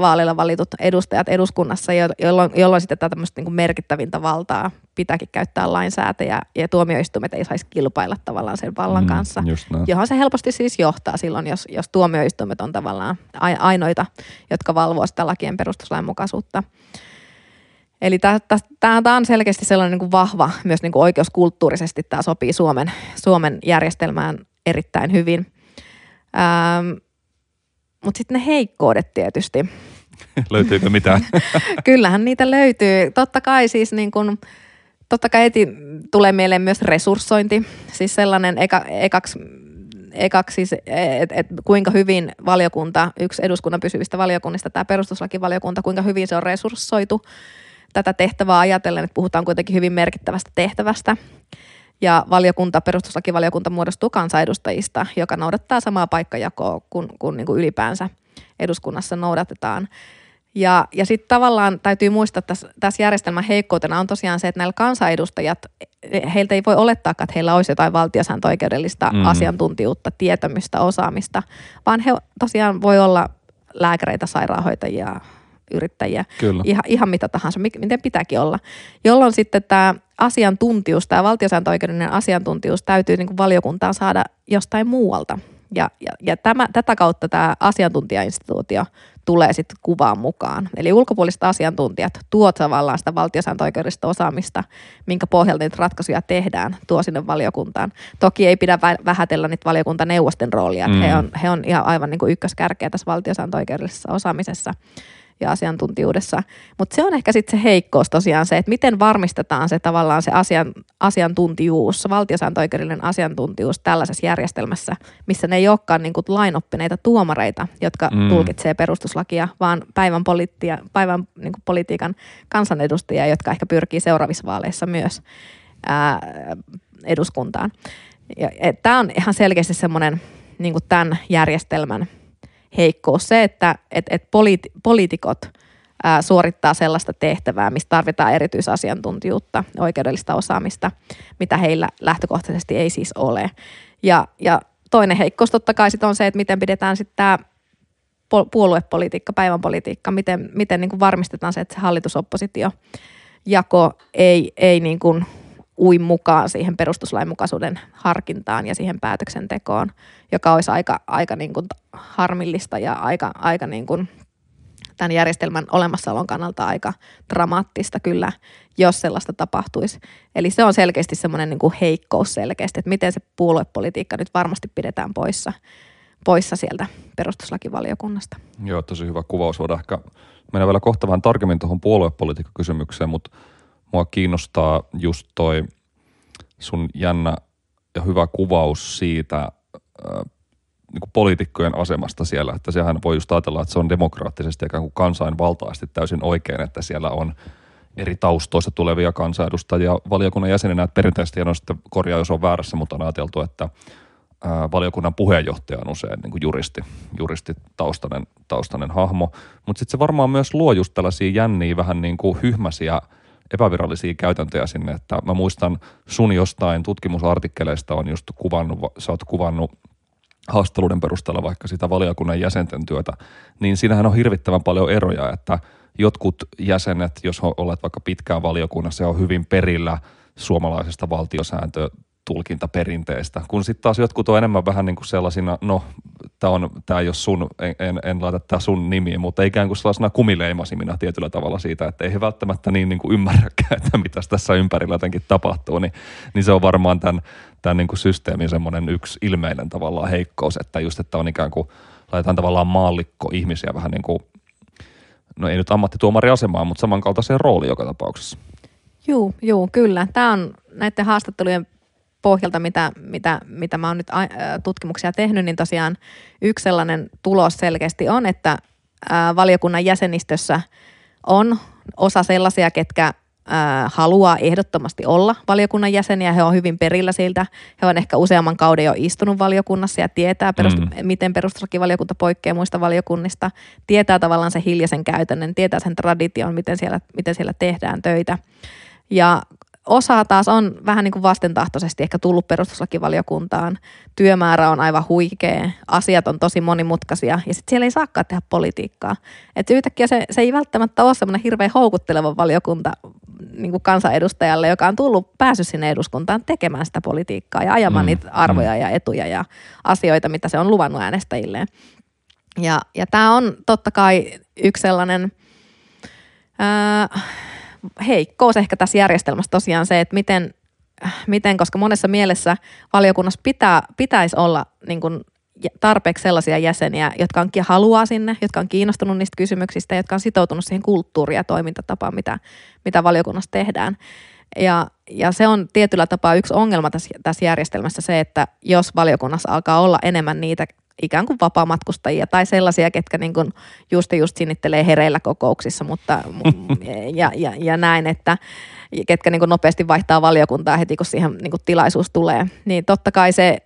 vaaleilla valitut edustajat eduskunnassa, jolloin, jolloin sitten tätä tämmöistä niin merkittävintä valtaa pitääkin käyttää lainsäätäjä ja tuomioistuimet ei saisi kilpailla tavallaan sen vallan mm, kanssa, johon se helposti siis johtaa silloin, jos, jos tuomioistuimet on tavallaan ainoita, jotka valvoo sitä lakien perustuslain mukaisuutta. Eli tämä on selkeästi sellainen niin kuin vahva, myös niin kuin oikeuskulttuurisesti tämä sopii Suomen, Suomen järjestelmään erittäin hyvin. Ähm, mutta sitten ne heikkoudet tietysti. Löytyykö mitään? Kyllähän niitä löytyy. Totta kai siis niin kun, totta kai heti tulee mieleen myös resurssointi. Siis sellainen eka, ekaksi ekaksi siis, että et, kuinka hyvin valiokunta, yksi eduskunnan pysyvistä valiokunnista, tämä perustuslakivaliokunta, kuinka hyvin se on resurssoitu tätä tehtävää ajatellen, että puhutaan kuitenkin hyvin merkittävästä tehtävästä. Ja valiokunta, perustuslakivaliokunta muodostuu kansanedustajista, joka noudattaa samaa paikkajakoa kuin, kuin, niin kuin ylipäänsä eduskunnassa noudatetaan. Ja, ja sitten tavallaan täytyy muistaa, että tässä, tässä järjestelmän heikkoutena on tosiaan se, että näillä kansanedustajat, heiltä ei voi olettaa, että heillä olisi jotain valtiosääntöoikeudellista mm. asiantuntijuutta, tietämystä, osaamista, vaan he tosiaan voi olla lääkäreitä, sairaanhoitajia, yrittäjiä, Kyllä. Ihan, ihan mitä tahansa, miten pitääkin olla. Jolloin sitten tämä asiantuntijuus, tämä valtiosääntöoikeudellinen asiantuntijuus täytyy niin kuin valiokuntaan saada jostain muualta. Ja, ja, ja tämä, tätä kautta tämä asiantuntijainstituutio tulee sitten kuvaan mukaan. Eli ulkopuoliset asiantuntijat tuot tavallaan sitä valtiosääntöoikeudellista osaamista, minkä pohjalta niitä ratkaisuja tehdään, tuo sinne valiokuntaan. Toki ei pidä vähätellä niitä valiokuntaneuvosten roolia, mm. he, on, he on ihan aivan niin kuin ykköskärkeä tässä valtiosääntöoikeudellisessa osaamisessa ja asiantuntijuudessa. Mutta se on ehkä sitten se heikkous tosiaan se, että miten varmistetaan se tavallaan se asian, asiantuntijuus, valtiosääntöoikeudellinen asiantuntijuus tällaisessa järjestelmässä, missä ne ei olekaan niin kuin lainoppineita tuomareita, jotka mm. tulkitsee perustuslakia, vaan päivän, poliittia, päivän niin kuin politiikan kansanedustajia, jotka ehkä pyrkii seuraavissa vaaleissa myös ää, eduskuntaan. Tämä on ihan selkeästi semmoinen niin tämän järjestelmän heikkous se, että et, et poliit, poliitikot ää, suorittaa sellaista tehtävää, mistä tarvitaan erityisasiantuntijuutta, oikeudellista osaamista, mitä heillä lähtökohtaisesti ei siis ole. Ja, ja toinen heikkous totta kai sit on se, että miten pidetään sitten tämä puoluepolitiikka, päivänpolitiikka, miten, miten niin kuin varmistetaan se, että se hallitusoppositio jako ei, ei niin kuin ui mukaan siihen perustuslain mukaisuuden harkintaan ja siihen päätöksentekoon, joka olisi aika, aika niin kuin harmillista ja aika, aika niin kuin tämän järjestelmän olemassaolon kannalta aika dramaattista kyllä, jos sellaista tapahtuisi. Eli se on selkeästi semmoinen niin kuin heikkous selkeästi, että miten se puoluepolitiikka nyt varmasti pidetään poissa, poissa sieltä perustuslakivaliokunnasta. Joo, tosi hyvä kuvaus. Voidaan ehkä mennä vielä kohta vähän tarkemmin tuohon puoluepolitiikkakysymykseen, mutta mua kiinnostaa just toi sun jännä ja hyvä kuvaus siitä äh, niin kuin poliitikkojen asemasta siellä, että sehän voi just ajatella, että se on demokraattisesti ikään kuin kansainvaltaisesti täysin oikein, että siellä on eri taustoista tulevia kansanedustajia valiokunnan jäsenenä, että perinteisesti, ole sitten korjaa, jos on väärässä, mutta on ajateltu, että ää, valiokunnan puheenjohtaja on usein niin kuin juristi, juristi taustainen, taustainen hahmo, mutta sitten se varmaan myös luo just tällaisia jänniä, vähän niin kuin hyhmäsiä – epävirallisia käytäntöjä sinne, että mä muistan sun jostain tutkimusartikkeleista on just kuvannut, sä oot kuvannut haastatteluiden perusteella vaikka sitä valiokunnan jäsenten työtä, niin siinähän on hirvittävän paljon eroja, että jotkut jäsenet, jos olet vaikka pitkään valiokunnassa ja on hyvin perillä suomalaisesta valtiosääntö tulkintaperinteestä, kun sitten taas jotkut on enemmän vähän niin kuin sellaisina, no tämä on, tää ei ole sun, en, en, en laita tämä sun nimi, mutta ikään kuin sellaisena kumileimasimina tietyllä tavalla siitä, että ei he välttämättä niin, niin kuin ymmärräkään, että mitä tässä ympärillä jotenkin tapahtuu, niin, niin se on varmaan tämän, tämän niin kuin systeemin semmoinen yksi ilmeinen tavallaan heikkous, että just, että on ikään kuin, laitetaan tavallaan maallikko ihmisiä vähän niin kuin, no ei nyt ammattituomariasemaan, mutta samankaltaiseen rooliin joka tapauksessa. Joo, joo, kyllä. Tämä on näiden haastattelujen pohjalta, mitä, mitä, mitä mä oon nyt tutkimuksia tehnyt, niin tosiaan yksi sellainen tulos selkeästi on, että valiokunnan jäsenistössä on osa sellaisia, ketkä haluaa ehdottomasti olla valiokunnan jäseniä. He on hyvin perillä siltä. He on ehkä useamman kauden jo istunut valiokunnassa ja tietää, perustu- mm. miten perustuslakivaliokunta poikkeaa muista valiokunnista. Tietää tavallaan se hiljaisen käytännön, tietää sen tradition, miten siellä, miten siellä tehdään töitä. Ja osa taas on vähän niin kuin vastentahtoisesti ehkä tullut perustuslakivaliokuntaan. Työmäärä on aivan huikea, asiat on tosi monimutkaisia ja sitten siellä ei saakaan tehdä politiikkaa. Et yhtäkkiä se, se ei välttämättä ole semmoinen hirveän houkutteleva valiokunta niin kuin kansanedustajalle, joka on tullut päässyt sinne eduskuntaan tekemään sitä politiikkaa ja ajamaan mm. niitä arvoja mm. ja etuja ja asioita, mitä se on luvannut äänestäjilleen. Ja, ja tämä on totta kai yksi sellainen... Ää, heikkous ehkä tässä järjestelmässä tosiaan se, että miten, miten koska monessa mielessä valiokunnassa pitää, pitäisi olla niin kuin tarpeeksi sellaisia jäseniä, jotka onkin haluaa sinne, jotka on kiinnostunut niistä kysymyksistä, jotka on sitoutunut siihen kulttuuriin ja toimintatapaan, mitä, mitä valiokunnassa tehdään. Ja, ja se on tietyllä tapaa yksi ongelma tässä, tässä järjestelmässä se, että jos valiokunnassa alkaa olla enemmän niitä ikään kuin vapaamatkustajia tai sellaisia, ketkä niin kuin just just sinnittelee hereillä kokouksissa, mutta ja, ja, ja näin, että ketkä niin kuin nopeasti vaihtaa valiokuntaa heti, kun siihen niin kuin tilaisuus tulee, niin totta kai se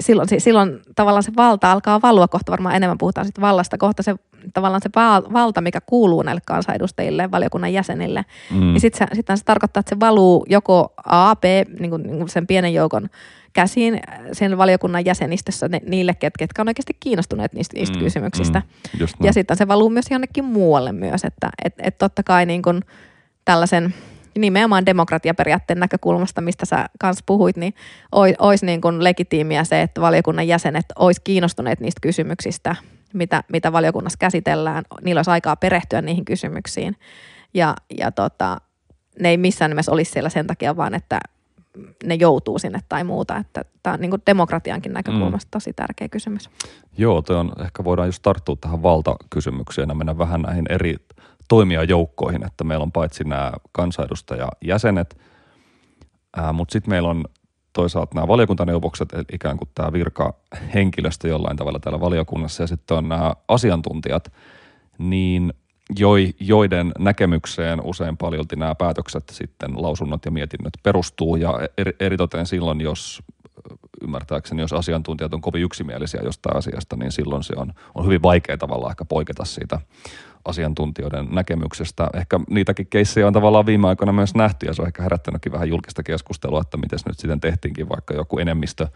silloin, silloin tavallaan se valta alkaa valua kohta, varmaan enemmän puhutaan sitten vallasta, kohta se tavallaan se valta, mikä kuuluu näille kansanedustajille, valiokunnan jäsenille, mm. niin sitten se, sit se tarkoittaa, että se valuu joko A, B, niin kuin, niin kuin sen pienen joukon käsiin sen valiokunnan jäsenistössä ne, niille, ket, ketkä on oikeasti kiinnostuneet niistä, niistä mm, kysymyksistä. Mm, ja sitten se valuu myös jonnekin muualle myös, että et, et totta kai niin kuin tällaisen nimenomaan demokratiaperiaatteen näkökulmasta, mistä sä kanssa puhuit, niin olisi niin kuin legitiimiä se, että valiokunnan jäsenet olisi kiinnostuneet niistä kysymyksistä, mitä, mitä valiokunnassa käsitellään. Niillä olisi aikaa perehtyä niihin kysymyksiin. Ja, ja tota, ne ei missään nimessä olisi siellä sen takia vaan, että ne joutuu sinne tai muuta. Että tämä on niin kuin demokratiankin näkökulmasta mm. tosi tärkeä kysymys. Joo, toi on, ehkä voidaan just tarttua tähän valtakysymykseen ja mennä vähän näihin eri toimijajoukkoihin, että meillä on paitsi nämä kansanedustajajäsenet, mutta sitten meillä on toisaalta nämä valiokuntaneuvokset, eli ikään kuin tämä virkahenkilöstö jollain tavalla täällä valiokunnassa ja sitten on nämä asiantuntijat, niin joiden näkemykseen usein paljolti nämä päätökset sitten lausunnot ja mietinnöt perustuu ja eritoten silloin, jos ymmärtääkseni, jos asiantuntijat on kovin yksimielisiä jostain asiasta, niin silloin se on, on hyvin vaikea tavalla ehkä poiketa siitä asiantuntijoiden näkemyksestä. Ehkä niitäkin keissejä on tavallaan viime aikoina myös nähty ja se on ehkä herättänytkin vähän julkista keskustelua, että miten nyt sitten tehtiinkin vaikka joku enemmistö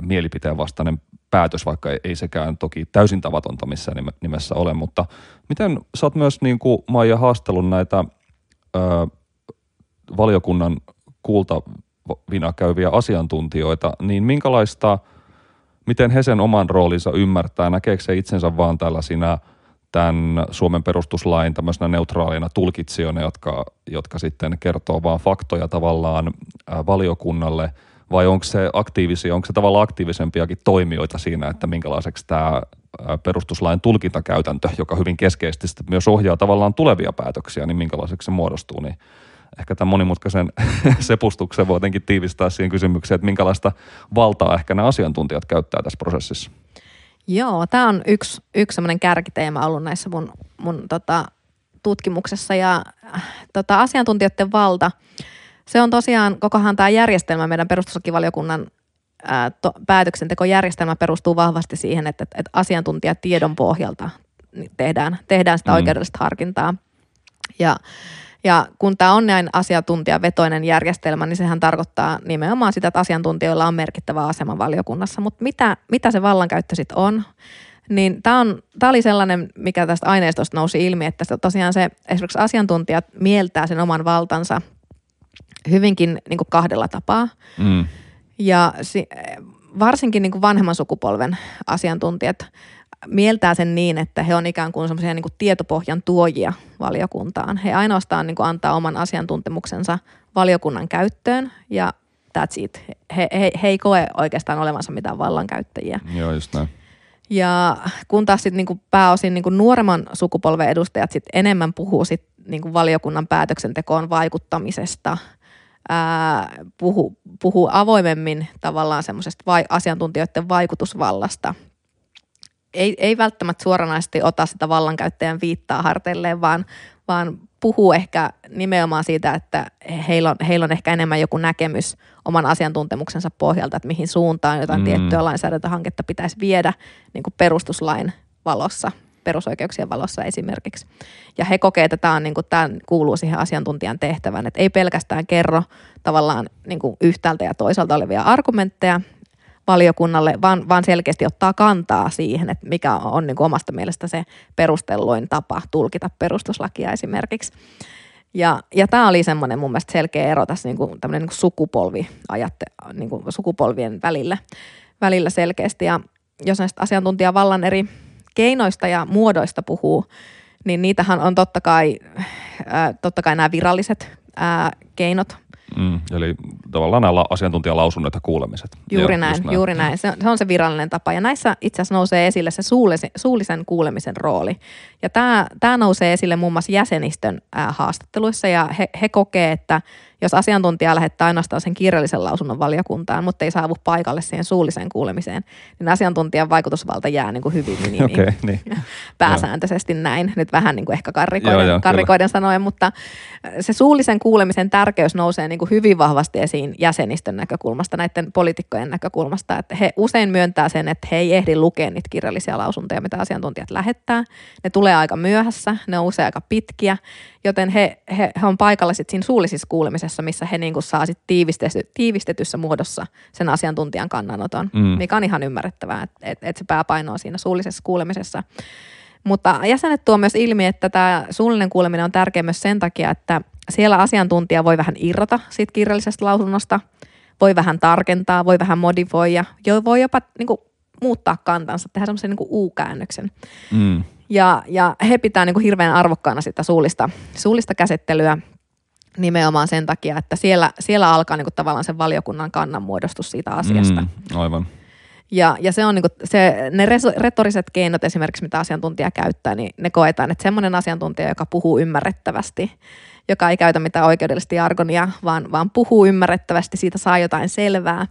mielipiteen vastainen päätös, vaikka ei sekään toki täysin tavatonta missään nimessä ole, mutta miten sä oot myös niin kuin Maija haastellut näitä ö, valiokunnan kuultavina käyviä asiantuntijoita, niin minkälaista, miten he sen oman roolinsa ymmärtää, näkeekö se itsensä vaan tällaisina tämän Suomen perustuslain tämmöisenä neutraalina tulkitsijoina, jotka, jotka sitten kertoo vaan faktoja tavallaan valiokunnalle – vai onko se aktiivisia, onko se tavallaan aktiivisempiakin toimijoita siinä, että minkälaiseksi tämä perustuslain tulkintakäytäntö, joka hyvin keskeisesti myös ohjaa tavallaan tulevia päätöksiä, niin minkälaiseksi se muodostuu, niin ehkä tämän monimutkaisen sepustuksen voi jotenkin tiivistää siihen kysymykseen, että minkälaista valtaa ehkä nämä asiantuntijat käyttää tässä prosessissa. Joo, tämä on yksi, yksi semmoinen kärkiteema ollut näissä mun, mun tota, tutkimuksessa ja äh, tota, asiantuntijoiden valta – se on tosiaan, kokohan tämä järjestelmä, meidän perustuslakivaliokunnan ää, to, päätöksentekojärjestelmä perustuu vahvasti siihen, että, että asiantuntijatiedon pohjalta tehdään, tehdään sitä mm. oikeudellista harkintaa. Ja, ja kun tämä on näin asiantuntijavetoinen järjestelmä, niin sehän tarkoittaa nimenomaan sitä, että asiantuntijoilla on merkittävä asema valiokunnassa. Mutta mitä, mitä se vallankäyttö sitten on? Niin tämä, oli sellainen, mikä tästä aineistosta nousi ilmi, että tosiaan se esimerkiksi asiantuntijat mieltää sen oman valtansa – hyvinkin niin kuin kahdella tapaa. Mm. Ja si, varsinkin niin kuin vanhemman sukupolven asiantuntijat mieltää sen niin, että he on ikään kuin semmoisia niin tietopohjan tuojia valiokuntaan. He ainoastaan niin kuin antaa oman asiantuntemuksensa valiokunnan käyttöön ja that's it. He, he, he ei koe oikeastaan olevansa mitään vallankäyttäjiä. Joo, just näin. Ja kun taas sitten niin pääosin niin nuoremman sukupolven edustajat sit enemmän puhuu sit niin valiokunnan päätöksentekoon vaikuttamisesta – ää, puhu, puhuu avoimemmin tavallaan semmoisesta vai, asiantuntijoiden vaikutusvallasta. Ei, ei välttämättä suoranaisesti ota sitä vallankäyttäjän viittaa harteilleen, vaan, vaan puhuu ehkä nimenomaan siitä, että heillä on, heillä on ehkä enemmän joku näkemys oman asiantuntemuksensa pohjalta, että mihin suuntaan jotain mm. tiettyä lainsäädäntöhanketta pitäisi viedä niin kuin perustuslain valossa perusoikeuksien valossa esimerkiksi. Ja he kokee, että tämä, on, niin kuin, tämä kuuluu siihen asiantuntijan tehtävään, että ei pelkästään kerro tavallaan niin kuin yhtäältä ja toisaalta olevia argumentteja valiokunnalle, vaan, vaan selkeästi ottaa kantaa siihen, että mikä on niin kuin omasta mielestä se perustelluin tapa tulkita perustuslakia esimerkiksi. Ja, ja tämä oli semmoinen mun mielestä selkeä ero tässä niin kuin, niin kuin sukupolvi, ajatte, niin kuin sukupolvien välillä, välillä selkeästi. Ja jos näistä asiantuntijavallan eri keinoista ja muodoista puhuu, niin niitähän on totta kai, äh, totta kai nämä viralliset äh, keinot. Mm, eli tavallaan nämä asiantuntijalausunnot ja kuulemiset. Juuri näin, näin, juuri näin. Se on, se on se virallinen tapa. Ja näissä itse asiassa nousee esille se suullisen, suullisen kuulemisen rooli. Ja tämä, tämä nousee esille muun muassa jäsenistön äh, haastatteluissa ja he, he kokee, että jos asiantuntija lähettää ainoastaan sen kirjallisen lausunnon valiokuntaan, mutta ei saavu paikalle siihen suulliseen kuulemiseen, niin asiantuntijan vaikutusvalta jää niin kuin hyvin minimiin. Okay, niin. Pääsääntöisesti näin, nyt vähän niin kuin ehkä karrikoiden, joo, joo, karrikoiden sanoen, mutta se suullisen kuulemisen tärkeys nousee niin kuin hyvin vahvasti esiin jäsenistön näkökulmasta, näiden poliitikkojen näkökulmasta, että he usein myöntää sen, että he ei ehdi lukea niitä kirjallisia lausuntoja, mitä asiantuntijat lähettää. Ne tulee aika myöhässä, ne on usein aika pitkiä joten he, he, he on paikalla sitten siinä suullisessa kuulemisessa, missä he niinku saa sit tiivistetty, tiivistetyssä muodossa sen asiantuntijan kannanoton, mm. mikä on ihan ymmärrettävää, että et, et se pääpaino on siinä suullisessa kuulemisessa. Mutta jäsenet tuo myös ilmi, että tämä suullinen kuuleminen on tärkeä myös sen takia, että siellä asiantuntija voi vähän irrota siitä kirjallisesta lausunnosta, voi vähän tarkentaa, voi vähän modifoida, voi jopa niin kuin, muuttaa kantansa, tehdä semmoisen niin U-käännöksen. Mm. Ja, ja he pitää niin kuin hirveän arvokkaana sitä suullista, suullista käsittelyä. nimenomaan sen takia, että siellä, siellä alkaa niin kuin tavallaan se valiokunnan kannanmuodostus siitä asiasta. Mm, aivan. Ja, ja se on niin kuin, se, ne retoriset keinot esimerkiksi, mitä asiantuntija käyttää, niin ne koetaan, että semmoinen asiantuntija, joka puhuu ymmärrettävästi, joka ei käytä mitään oikeudellista jargonia, vaan, vaan puhuu ymmärrettävästi, siitä saa jotain selvää,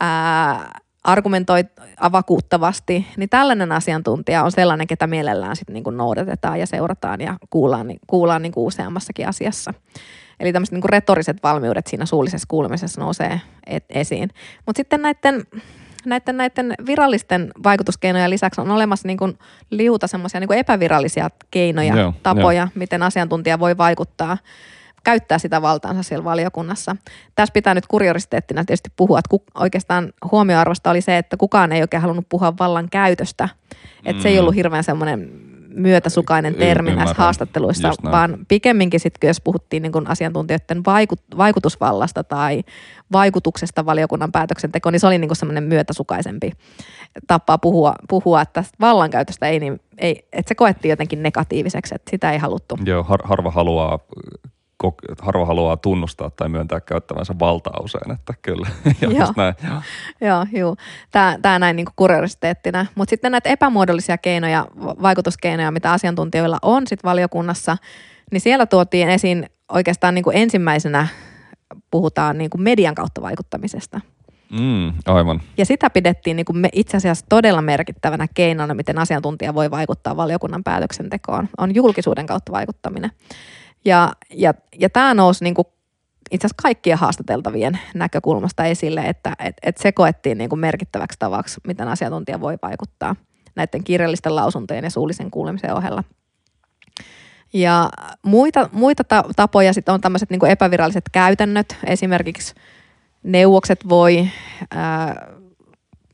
ää, argumentoi avakuuttavasti, niin tällainen asiantuntija on sellainen, ketä mielellään sitten niin noudatetaan ja seurataan ja kuullaan, kuullaan niin kuin useammassakin asiassa. Eli tämmöiset niin retoriset valmiudet siinä suullisessa kuulemisessa nousee et, esiin. Mutta sitten näiden näiden, näiden virallisten vaikutuskeinojen lisäksi on olemassa niin kuin liuta semmoisia niin epävirallisia keinoja, joo, tapoja, jo. miten asiantuntija voi vaikuttaa käyttää sitä valtaansa siellä valiokunnassa. Tässä pitää nyt kuriositeettina tietysti puhua, että oikeastaan huomioarvosta oli se, että kukaan ei oikein halunnut puhua vallan käytöstä. Että mm. se ei mm. ollut hirveän semmoinen myötäsukainen termi y- näissä haastatteluissa, vaan pikemminkin sitten, jos puhuttiin niin kuin asiantuntijoiden vaikut, vaikutusvallasta tai vaikutuksesta valiokunnan päätöksentekoon, niin se oli niin semmoinen myötäsukaisempi tapa puhua, puhua että vallankäytöstä ei, niin, ei, että se koettiin jotenkin negatiiviseksi, että sitä ei haluttu. Joo, har, harva haluaa harva haluaa tunnustaa tai myöntää käyttävänsä valtaa usein, että kyllä. ja joo. näin. Joo, joo, joo. Tämä, tämä näin niin kuriositeettina. Mutta sitten näitä epämuodollisia keinoja, vaikutuskeinoja, mitä asiantuntijoilla on sit valiokunnassa, niin siellä tuotiin esiin oikeastaan niin kuin ensimmäisenä puhutaan niin kuin median kautta vaikuttamisesta. Mm, aivan. Ja sitä pidettiin niin kuin me itse asiassa todella merkittävänä keinona, miten asiantuntija voi vaikuttaa valiokunnan päätöksentekoon, on julkisuuden kautta vaikuttaminen. Ja, ja, ja tämä nousi niin kuin itse asiassa kaikkien haastateltavien näkökulmasta esille, että et, et se koettiin niin kuin merkittäväksi tavaksi, miten asiantuntija voi vaikuttaa näiden kirjallisten lausuntojen ja suullisen kuulemisen ohella. Ja muita, muita tapoja sitten on tämmöiset niin epäviralliset käytännöt, esimerkiksi neuvokset voi ää,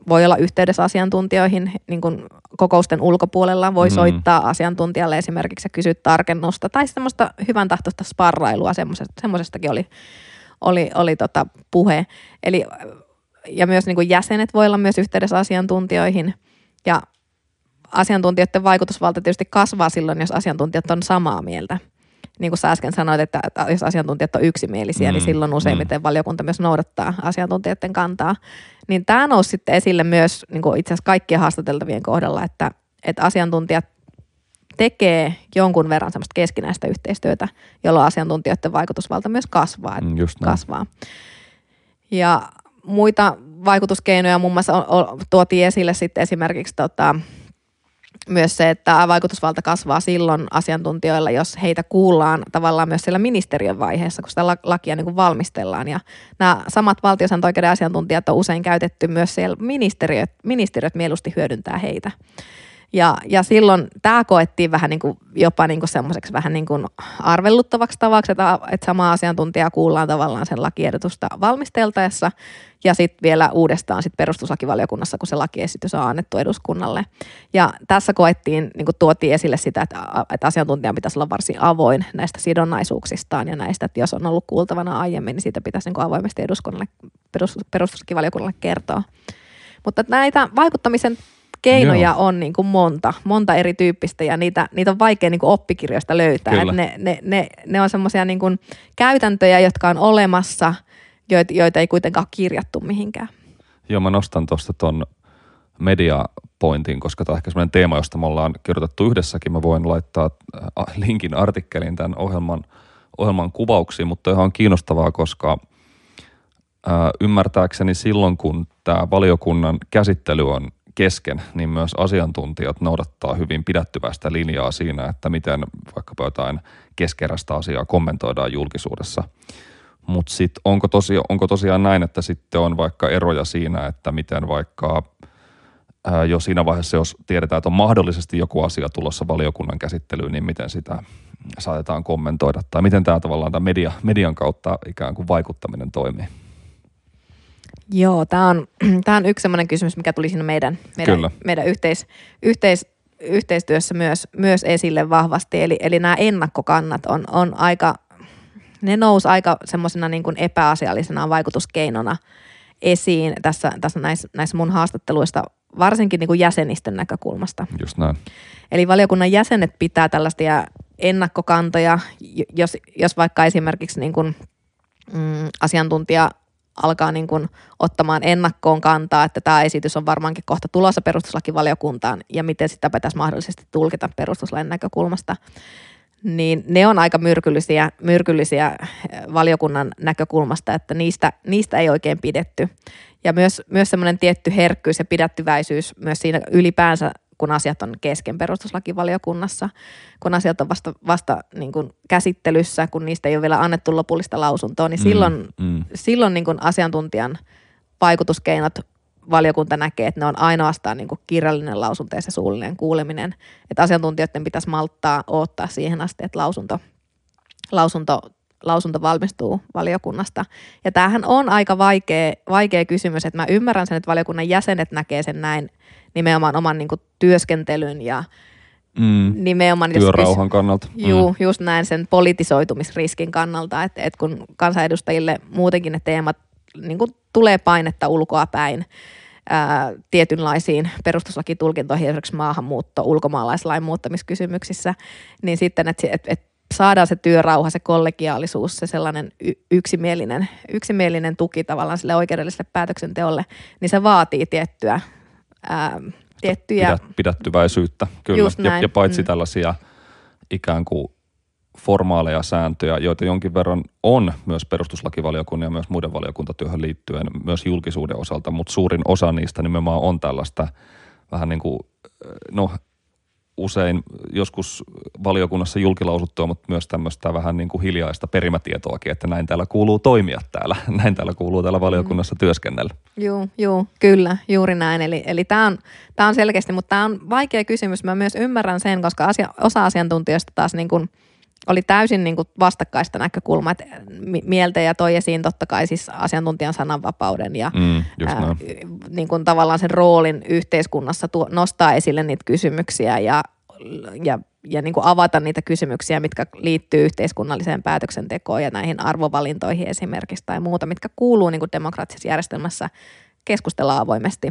voi olla yhteydessä asiantuntijoihin niin kuin kokousten ulkopuolella. Voi mm. soittaa asiantuntijalle esimerkiksi ja kysyä tarkennusta tai semmoista hyvän tahtoista sparrailua, semmoisestakin oli, oli, oli tota puhe. Eli, ja myös niin kuin jäsenet voi olla myös yhteydessä asiantuntijoihin ja asiantuntijoiden vaikutusvalta tietysti kasvaa silloin, jos asiantuntijat on samaa mieltä – niin kuin sä äsken sanoit, että jos asiantuntijat on yksimielisiä, niin mm, niin silloin useimmiten mm. valiokunta myös noudattaa asiantuntijoiden kantaa. Niin tämä nousi sitten esille myös niin kuin itse asiassa kaikkien haastateltavien kohdalla, että, että asiantuntijat tekee jonkun verran semmoista keskinäistä yhteistyötä, jolloin asiantuntijoiden vaikutusvalta myös kasvaa. Mm, just kasvaa. Ja muita vaikutuskeinoja muun muassa tuotiin esille sitten esimerkiksi tota, myös se, että vaikutusvalta kasvaa silloin asiantuntijoilla, jos heitä kuullaan tavallaan myös siellä ministeriön vaiheessa, kun sitä lakia niin kuin valmistellaan. Ja nämä samat valtiosääntöoikeuden asiantuntijat on usein käytetty myös siellä ministeriöt, ministeriöt mieluusti hyödyntää heitä. Ja, ja silloin tämä koettiin vähän niin kuin, jopa niin kuin semmoiseksi vähän niin kuin arvelluttavaksi tavaksi, että, että sama asiantuntija kuullaan tavallaan sen lakiehdotusta valmisteltaessa ja sitten vielä uudestaan sit perustuslakivaliokunnassa, kun se lakiesitys on annettu eduskunnalle. Ja tässä koettiin, niin kuin tuotiin esille sitä, että, että asiantuntijan pitäisi olla varsin avoin näistä sidonnaisuuksistaan ja näistä, että jos on ollut kuultavana aiemmin, niin siitä pitäisi niin kuin avoimesti eduskunnalle, perus, perustuslakivaliokunnalle kertoa. Mutta näitä vaikuttamisen keinoja Joo. on niin kuin monta, monta erityyppistä ja niitä, niitä on vaikea niin kuin oppikirjoista löytää. Et ne, ne, ne, ne on semmoisia niin käytäntöjä, jotka on olemassa, joita, joita ei kuitenkaan kirjattu mihinkään. Joo, mä nostan tuosta ton mediapointin, koska tämä on ehkä semmoinen teema, josta me ollaan kirjoitettu yhdessäkin. Mä voin laittaa äh, linkin artikkelin tämän ohjelman, ohjelman kuvauksiin, mutta ihan on kiinnostavaa, koska ää, äh, ymmärtääkseni silloin, kun tämä valiokunnan käsittely on kesken, niin myös asiantuntijat noudattaa hyvin pidättyväistä linjaa siinä, että miten vaikkapa jotain keskeräistä asiaa kommentoidaan julkisuudessa. Mutta sitten onko, tosi, onko tosiaan näin, että sitten on vaikka eroja siinä, että miten vaikka ää, jo siinä vaiheessa, jos tiedetään, että on mahdollisesti joku asia tulossa valiokunnan käsittelyyn, niin miten sitä saatetaan kommentoida, tai miten tämä tavallaan tämä media, median kautta ikään kuin vaikuttaminen toimii? Joo, tämä on, on yksi sellainen kysymys, mikä tuli siinä meidän, meidän, meidän yhteis, yhteis, yhteistyössä myös, myös esille vahvasti. Eli, eli nämä ennakkokannat on, on aika, ne nousi aika semmoisena niin kuin epäasiallisena vaikutuskeinona esiin tässä, tässä näissä, näissä mun haastatteluista, varsinkin niin kuin jäsenistön näkökulmasta. Just näin. Eli valiokunnan jäsenet pitää tällaista ennakkokantoja, jos, jos vaikka esimerkiksi niin kuin, mm, asiantuntija alkaa niin kuin ottamaan ennakkoon kantaa, että tämä esitys on varmaankin kohta tulossa perustuslakivaliokuntaan ja miten sitä pitäisi mahdollisesti tulkita perustuslain näkökulmasta, niin ne on aika myrkyllisiä, myrkyllisiä eh, valiokunnan näkökulmasta, että niistä, niistä ei oikein pidetty. Ja myös, myös semmoinen tietty herkkyys ja pidättyväisyys myös siinä ylipäänsä kun asiat on kesken perustuslakivaliokunnassa, kun asiat on vasta, vasta niin kuin käsittelyssä, kun niistä ei ole vielä annettu lopullista lausuntoa, niin mm, silloin, mm. silloin niin kuin asiantuntijan vaikutuskeinot valiokunta näkee, että ne on ainoastaan niin kuin kirjallinen lausunto ja se suullinen kuuleminen. Että asiantuntijoiden pitäisi malttaa odottaa siihen asti, että lausunto, lausunto, lausunto valmistuu valiokunnasta. Ja tämähän on aika vaikea, vaikea kysymys, että mä ymmärrän sen, että valiokunnan jäsenet näkee sen näin – nimenomaan oman niin kuin, työskentelyn ja mm, nimenomaan... Työrauhan jos, kannalta. Juu, mm. just näin sen politisoitumisriskin kannalta, että, että kun kansanedustajille muutenkin ne teemat niin kuin, tulee painetta ulkoa päin, ää, tietynlaisiin perustuslakitulkintoihin, esimerkiksi maahanmuutto, ulkomaalaislain muuttamiskysymyksissä, niin sitten, että, että, että saadaan se työrauha, se kollegiaalisuus, se sellainen yksimielinen, yksimielinen tuki tavallaan sille oikeudelliselle päätöksenteolle, niin se vaatii tiettyä ää, tiettyjä... Pidät, pidättyväisyyttä, kyllä. Ja, ja paitsi mm. tällaisia ikään kuin formaaleja sääntöjä, joita jonkin verran on myös perustuslakivaliokunnan ja myös muiden valiokuntatyöhön liittyen myös julkisuuden osalta, mutta suurin osa niistä nimenomaan on tällaista vähän niin kuin, no usein joskus valiokunnassa julkilausuttua, mutta myös tämmöistä vähän niin kuin hiljaista perimätietoakin, että näin täällä kuuluu toimia täällä, näin täällä kuuluu täällä valiokunnassa työskennellä. Joo, joo, kyllä, juuri näin. Eli, eli tämä on, tää on selkeästi, mutta tämä on vaikea kysymys. Mä myös ymmärrän sen, koska asia, osa asiantuntijoista taas niin kuin oli täysin niin kuin vastakkaista näkökulmaa, että mieltä ja toi esiin totta kai siis asiantuntijan sananvapauden ja mm, ää, niin kuin tavallaan sen roolin yhteiskunnassa tuo, nostaa esille niitä kysymyksiä ja, ja, ja niin kuin avata niitä kysymyksiä, mitkä liittyy yhteiskunnalliseen päätöksentekoon ja näihin arvovalintoihin esimerkiksi tai muuta, mitkä kuuluu niin kuin demokraattisessa järjestelmässä keskustella avoimesti.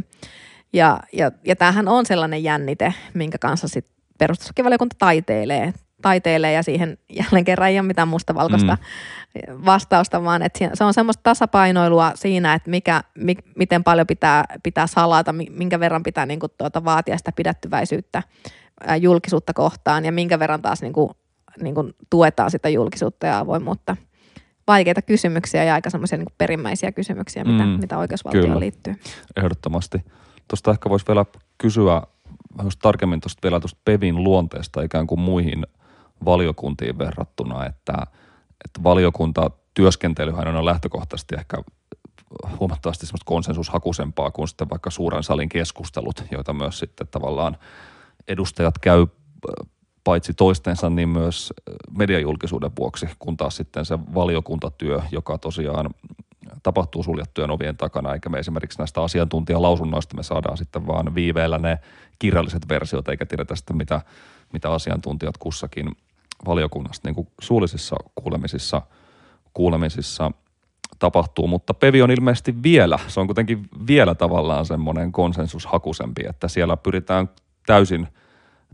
Ja, ja, ja tämähän on sellainen jännite, minkä kanssa sit perustuslakivaliokunta taiteilee taiteilee ja siihen jälleen kerran ei ole mitään mustavalkoista mm. vastausta, vaan että se on semmoista tasapainoilua siinä, että mikä, mi, miten paljon pitää, pitää salata, minkä verran pitää niin kuin, tuota, vaatia sitä pidättyväisyyttä julkisuutta kohtaan ja minkä verran taas niin kuin, niin kuin, tuetaan sitä julkisuutta ja avoimuutta. Vaikeita kysymyksiä ja aika semmoisia niin perimmäisiä kysymyksiä, mitä, mm, mitä oikeusvaltioon liittyy. Ehdottomasti. Tuosta ehkä voisi vielä kysyä vähän tarkemmin tuosta vielä tuosta PEVin luonteesta ikään kuin muihin – valiokuntiin verrattuna, että, että valiokunta työskentelyhän on lähtökohtaisesti ehkä huomattavasti semmoista konsensushakusempaa kuin sitten vaikka suuren salin keskustelut, joita myös sitten tavallaan edustajat käy paitsi toistensa, niin myös mediajulkisuuden vuoksi, kun taas sitten se valiokuntatyö, joka tosiaan tapahtuu suljettujen ovien takana, eikä me esimerkiksi näistä asiantuntijalausunnoista me saadaan sitten vaan viiveellä ne kirjalliset versiot, eikä tiedetä sitten mitä, mitä asiantuntijat kussakin valiokunnasta niin kuin suullisissa kuulemisissa, kuulemisissa tapahtuu, mutta Pevi on ilmeisesti vielä, se on kuitenkin vielä tavallaan semmoinen konsensushakusempi, että siellä pyritään täysin,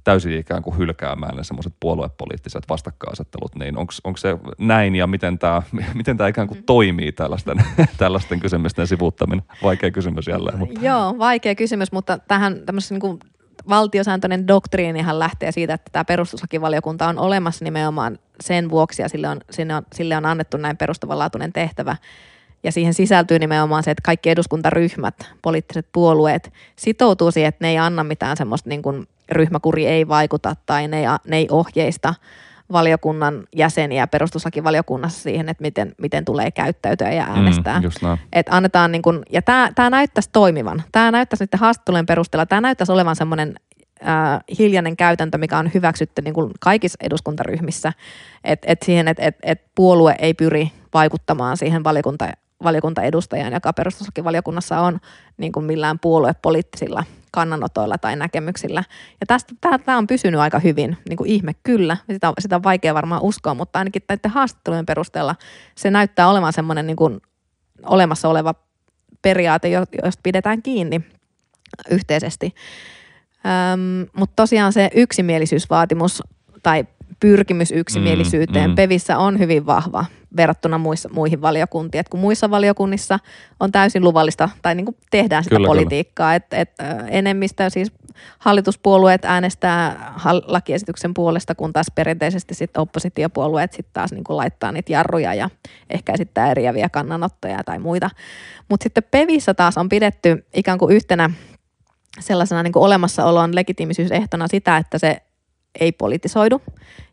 täysin ikään kuin hylkäämään ne semmoiset puoluepoliittiset vastakkainasettelut, niin onko se näin ja miten tämä miten ikään kuin toimii tällaisten, tällaisten kysymysten sivuuttaminen? Vaikea kysymys jälleen. Mutta. Joo, vaikea kysymys, mutta tähän tämmöisessä niin kuin valtiosääntöinen doktriinihan lähtee siitä, että tämä perustuslakivaliokunta on olemassa nimenomaan sen vuoksi ja sille on, sille on, sille on annettu näin perustavanlaatuinen tehtävä. Ja siihen sisältyy nimenomaan se, että kaikki eduskuntaryhmät, poliittiset puolueet sitoutuu siihen, että ne ei anna mitään semmoista niin kuin ryhmäkuri ei vaikuta tai ne ei, ne ei ohjeista valiokunnan jäseniä perustuslakivaliokunnassa siihen, että miten, miten tulee käyttäytyä ja äänestää. Mm, että annetaan niin kun, ja tämä, tämä näyttäisi toimivan. Tämä näyttäisi nyt haastattelujen perusteella, tämä näyttäisi olevan semmoinen äh, hiljainen käytäntö, mikä on hyväksytty niin kuin kaikissa eduskuntaryhmissä, että et siihen, että et, et puolue ei pyri vaikuttamaan siihen valiokunta, valiokuntaedustajaan, joka perustuslakivaliokunnassa on niin kuin millään puoluepoliittisilla kannanotoilla tai näkemyksillä. Ja tästä, tämä on pysynyt aika hyvin, niin kuin ihme kyllä, sitä, sitä on vaikea varmaan uskoa, mutta ainakin näiden haastattelujen perusteella se näyttää olevan semmoinen niin kuin olemassa oleva periaate, josta pidetään kiinni yhteisesti. Öm, mutta tosiaan se yksimielisyysvaatimus tai pyrkimys yksimielisyyteen Mm, mm. PEVissä on hyvin vahva verrattuna muissa, muihin valiokuntiin. Et kun muissa valiokunnissa on täysin luvallista tai niin kuin tehdään sitä Kyllä, politiikkaa, että et, enemmistö siis hallituspuolueet äänestää lakiesityksen puolesta, kun taas perinteisesti sitten oppositiopuolueet sitten taas niin kuin laittaa niitä jarruja ja ehkä esittää eriäviä kannanottoja tai muita. Mutta sitten PEVissä taas on pidetty ikään kuin yhtenä sellaisena niin kuin olemassaolon legitiimisyysehtona sitä, että se ei politisoidu.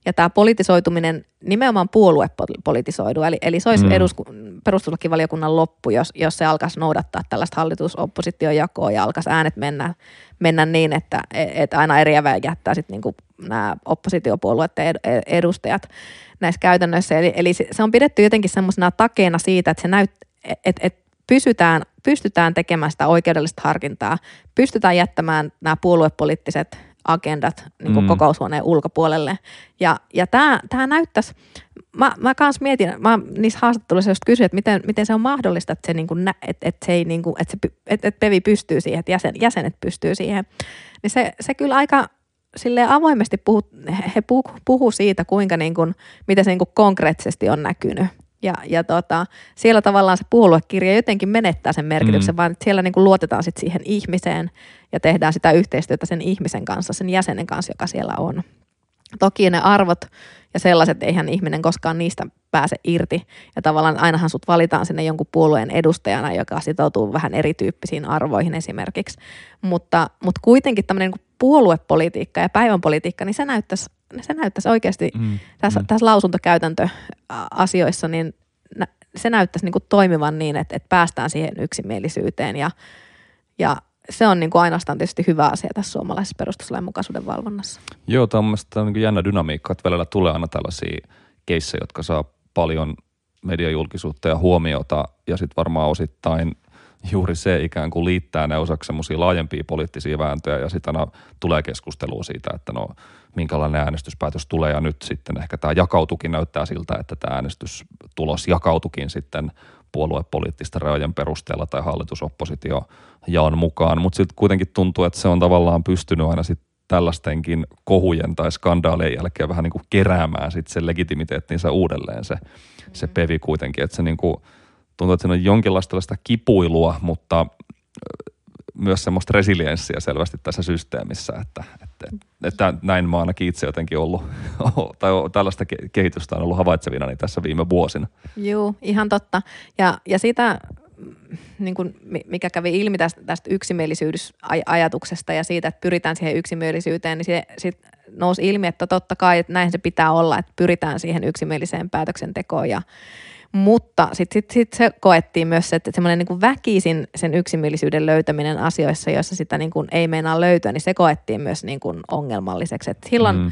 Ja tämä politisoituminen, nimenomaan puolue pol- politisoidu, eli, eli se olisi Mm. edusku, perustuslakivaliokunnan loppu, jos, jos se alkaisi noudattaa tällaista hallitus-oppositiojakoa ja alkaisi äänet mennä, mennä niin, että, että aina eriävä jättää sitten niinku nämä oppositiopuolueiden ed- ed- edustajat näissä käytännöissä. Eli, eli se on pidetty jotenkin semmoisena takeena siitä, että se näyt, että et pysytään, pystytään tekemään sitä oikeudellista harkintaa, pystytään jättämään nämä puoluepoliittiset agendat niin kuin Mm. kokoushuoneen ulkopuolelle. Ja, ja tämä, tämä näyttäisi, mä, mä kans mietin, mä niissä haastatteluissa just kysyin, että miten, miten se on mahdollista, että se, niin kuin, että, että se ei niin kuin, että, se, että, että Pevi pystyy siihen, että jäsen, jäsenet pystyy siihen. Niin se, se kyllä aika silleen avoimesti puhu, he puhu, puhu siitä, kuinka niin kuin, miten se niin kuin konkreettisesti on näkynyt. Ja, ja tota, siellä tavallaan se puoluekirja jotenkin menettää sen merkityksen, Mm. vaan siellä niin kuin luotetaan sit siihen ihmiseen ja tehdään sitä yhteistyötä sen ihmisen kanssa, sen jäsenen kanssa, joka siellä on. Toki ne arvot ja sellaiset, eihän ihminen koskaan niistä pääse irti. Ja tavallaan ainahan sut valitaan sinne jonkun puolueen edustajana, joka sitoutuu vähän erityyppisiin arvoihin esimerkiksi. Mutta, mutta kuitenkin tämmöinen niin puoluepolitiikka ja päivänpolitiikka, niin se näyttäisi, se näyttäisi oikeasti Mm. tässä, Mm. tässä lausuntokäytäntöasioissa, niin se näyttäisi niin kuin toimivan niin, että, että päästään siihen yksimielisyyteen ja, ja se on niin kuin ainoastaan tietysti hyvä asia tässä suomalaisessa perustuslain mukaisuuden valvonnassa. Joo, tämä on mielestäni niin jännä dynamiikka, että välillä tulee aina tällaisia keissejä, jotka saa paljon mediajulkisuutta ja huomiota, ja sitten varmaan osittain juuri se ikään kuin liittää ne osaksi semmoisia laajempia poliittisia vääntöjä, ja sitten aina tulee keskustelua siitä, että no minkälainen äänestyspäätös tulee, ja nyt sitten ehkä tämä jakautukin näyttää siltä, että tämä äänestystulos jakautukin sitten puoluepoliittisten rajojen perusteella tai hallitusoppositio jaon mukaan, mutta sitten kuitenkin tuntuu, että se on tavallaan pystynyt aina sitten tällaistenkin kohujen tai skandaalien jälkeen vähän niin kuin keräämään sitten sen legitimiteettinsä uudelleen se, se pevi kuitenkin, että se niin kuin, tuntuu, että siinä on jonkinlaista kipuilua, mutta myös semmoista resilienssiä selvästi tässä systeemissä, että, että, että näin mä ainakin itse jotenkin ollut, tai tällaista ke- kehitystä on ollut havaitsevina niin tässä viime vuosina. Joo, ihan totta. Ja, ja sitä, niin kuin, mi- mikä kävi ilmi tästä, tästä yksimielisyysajatuksesta ja siitä, että pyritään siihen yksimielisyyteen, niin se nousi ilmi, että totta kai että näin se pitää olla, että pyritään siihen yksimieliseen päätöksentekoon. Ja, mutta sitten sit, sit se koettiin myös se, että semmoinen niin kuin väkisin sen yksimielisyyden löytäminen asioissa, joissa sitä niin kuin ei meinaa löytyä, niin se koettiin myös niin kuin ongelmalliseksi. Et silloin Mm.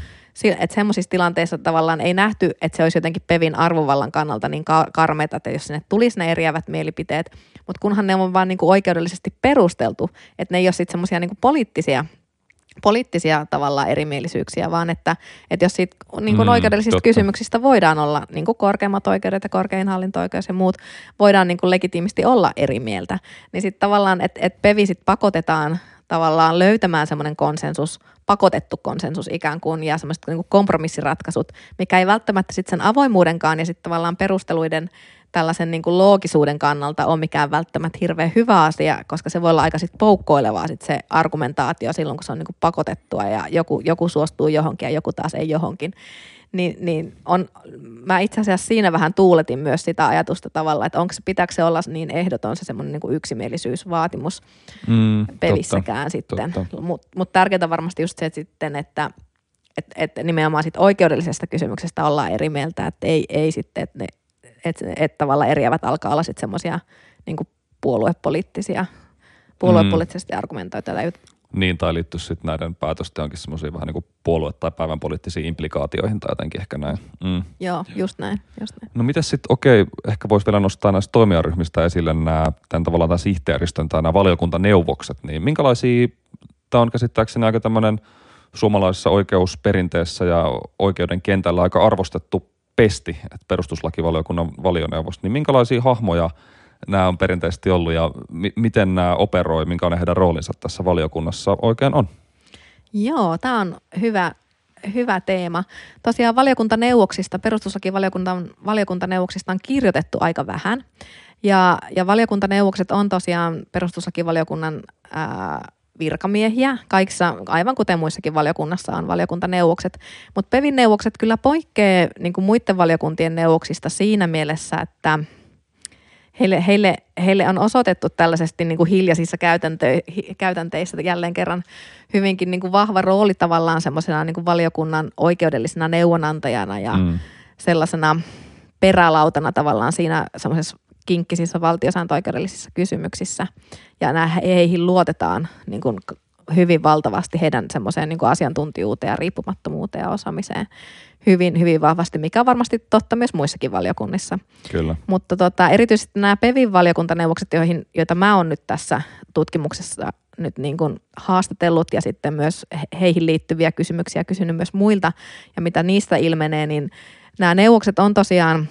Että semmoisissa tilanteissa tavallaan ei nähty, että se olisi jotenkin Pevin arvovallan kannalta niin ka- karmeita, että jos sinne tulisi ne eriävät mielipiteet, mutta kunhan ne on vaan niin kuin oikeudellisesti perusteltu, että ne ei ole sitten semmoisia niin poliittisia poliittisia tavallaan erimielisyyksiä, vaan että, että jos siitä niin kuin Mm, oikeudellisista totta. kysymyksistä voidaan olla niin kuin korkeimmat oikeudet ja korkein hallinto-oikeus ja muut, voidaan niin kuin legitiimisti olla eri mieltä, niin sitten tavallaan, että, että pevi sit pakotetaan tavallaan löytämään semmoinen konsensus, pakotettu konsensus ikään kuin ja semmoiset niin kuin kompromissiratkaisut, mikä ei välttämättä sitten sen avoimuudenkaan ja sitten tavallaan perusteluiden tällaisen niin kuin loogisuuden kannalta ole mikään välttämättä hirveän hyvä asia, koska se voi olla aika sit poukkoilevaa sit se argumentaatio silloin, kun se on niin kuin pakotettua ja joku, joku suostuu johonkin ja joku taas ei johonkin. Niin, niin on, mä itse asiassa siinä vähän tuuletin myös sitä ajatusta tavalla, että onko se, pitääkö se olla niin ehdoton se semmoinen niin yksimielisyysvaatimus Mm, pelissäkään sitten. totta. Mutta mut tärkeintä varmasti just se että sitten, että et, et nimenomaan sit oikeudellisesta kysymyksestä ollaan eri mieltä, että ei, ei sitten, että ne, et, et tavallaan eriävät alkaa olla sitten semmoisia niin puoluepoliittisia, puoluepoliittisesti mm. argumentoituja. Niin, tai liittyy sitten näiden päätösten onkin semmoisia vähän niin kuin puolue- tai päivän poliittisiin implikaatioihin tai jotenkin ehkä näin. Mm. Joo, just näin. Just näin. No miten sitten, okei, ehkä voisi vielä nostaa näistä toimijaryhmistä esille nämä, tämän tavallaan tämän sihteeristön tai nämä valiokuntaneuvokset, niin minkälaisia, tämä on käsittääkseni aika tämmöinen suomalaisessa oikeusperinteessä ja oikeuden kentällä aika arvostettu pesti, että perustuslakivaliokunnan valioneuvosto, niin minkälaisia hahmoja nämä on perinteisesti ollut ja mi- miten nämä operoi, minkä on heidän roolinsa tässä valiokunnassa oikein on? Joo, tämä on hyvä, hyvä teema. Tosiaan valiokuntaneuvoksista, perustuslakivaliokuntan valiokuntaneuvoksista on kirjoitettu aika vähän. Ja, ja valiokuntaneuvokset on tosiaan perustuslakivaliokunnan ää, virkamiehiä, kaikissa, aivan kuten muissakin valiokunnassa on valiokuntaneuvokset, mutta PEVin neuvokset kyllä poikkeaa niin kuin muiden valiokuntien neuvoksista siinä mielessä, että heille, heille, heille on osoitettu tällaisesti niin kuin hiljaisissa käytäntö, käytänteissä jälleen kerran hyvinkin niin kuin vahva rooli tavallaan semmoisena niin kuin valiokunnan oikeudellisena neuvonantajana ja mm. sellaisena perälautana tavallaan siinä semmoisessa kinkkisissä valtiosääntöoikeudellisissa kysymyksissä. Ja nämä, heihin luotetaan niin kuin hyvin valtavasti heidän semmoiseen niin asiantuntijuuteen ja riippumattomuuteen ja osaamiseen hyvin, hyvin vahvasti, mikä on varmasti totta myös muissakin valiokunnissa. Kyllä. Mutta tota, erityisesti nämä PEVin valiokuntaneuvokset, joihin, joita mä oon nyt tässä tutkimuksessa nyt niin kuin haastatellut ja sitten myös heihin liittyviä kysymyksiä kysynyt myös muilta ja mitä niistä ilmenee, niin nämä neuvokset on tosiaan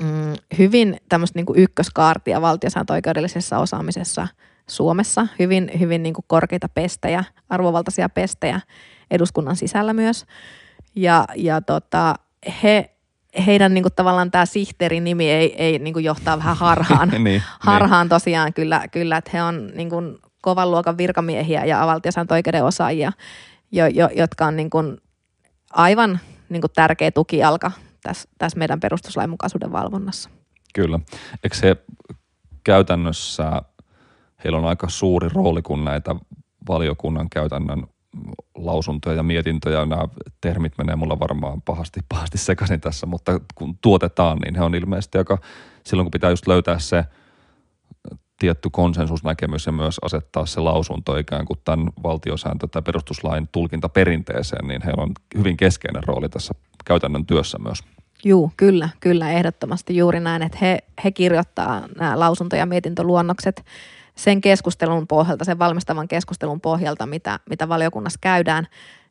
mm, hyvin tämmöistä niin ykköskaartia valtiosääntöoikeudellisessa osaamisessa Suomessa. Hyvin, hyvin niin kuin korkeita pestejä, arvovaltaisia pestejä eduskunnan sisällä myös. Ja, ja tota, he, heidän niin kuin, tavallaan tämä sihteerin nimi ei, ei niin kuin, johtaa vähän harhaan. niin, niin. harhaan niin. tosiaan kyllä, kyllä, että he on niin kuin, kovan luokan virkamiehiä ja valtiosääntöoikeuden osaajia, jo, jo, jotka on niin kuin, aivan niin kuin, tärkeä tukijalka tässä, tässä meidän perustuslain mukaisuuden valvonnassa. Kyllä. Eikö se käytännössä, heillä on aika suuri rooli, kun näitä valiokunnan käytännön lausuntoja ja mietintöjä, nämä termit menee mulla varmaan pahasti, pahasti sekaisin tässä, mutta kun tuotetaan, niin he on ilmeisesti aika, silloin kun pitää just löytää se tietty konsensusnäkemys ja myös asettaa se lausunto ikään kuin tämän valtiosääntö- tai perustuslain tulkintaperinteeseen, niin heillä on hyvin keskeinen rooli tässä käytännön työssä myös. Joo, kyllä, kyllä, ehdottomasti juuri näin, että he, he kirjoittaa nämä lausunto- ja mietintöluonnokset sen keskustelun pohjalta, sen valmistavan keskustelun pohjalta, mitä, mitä valiokunnassa käydään.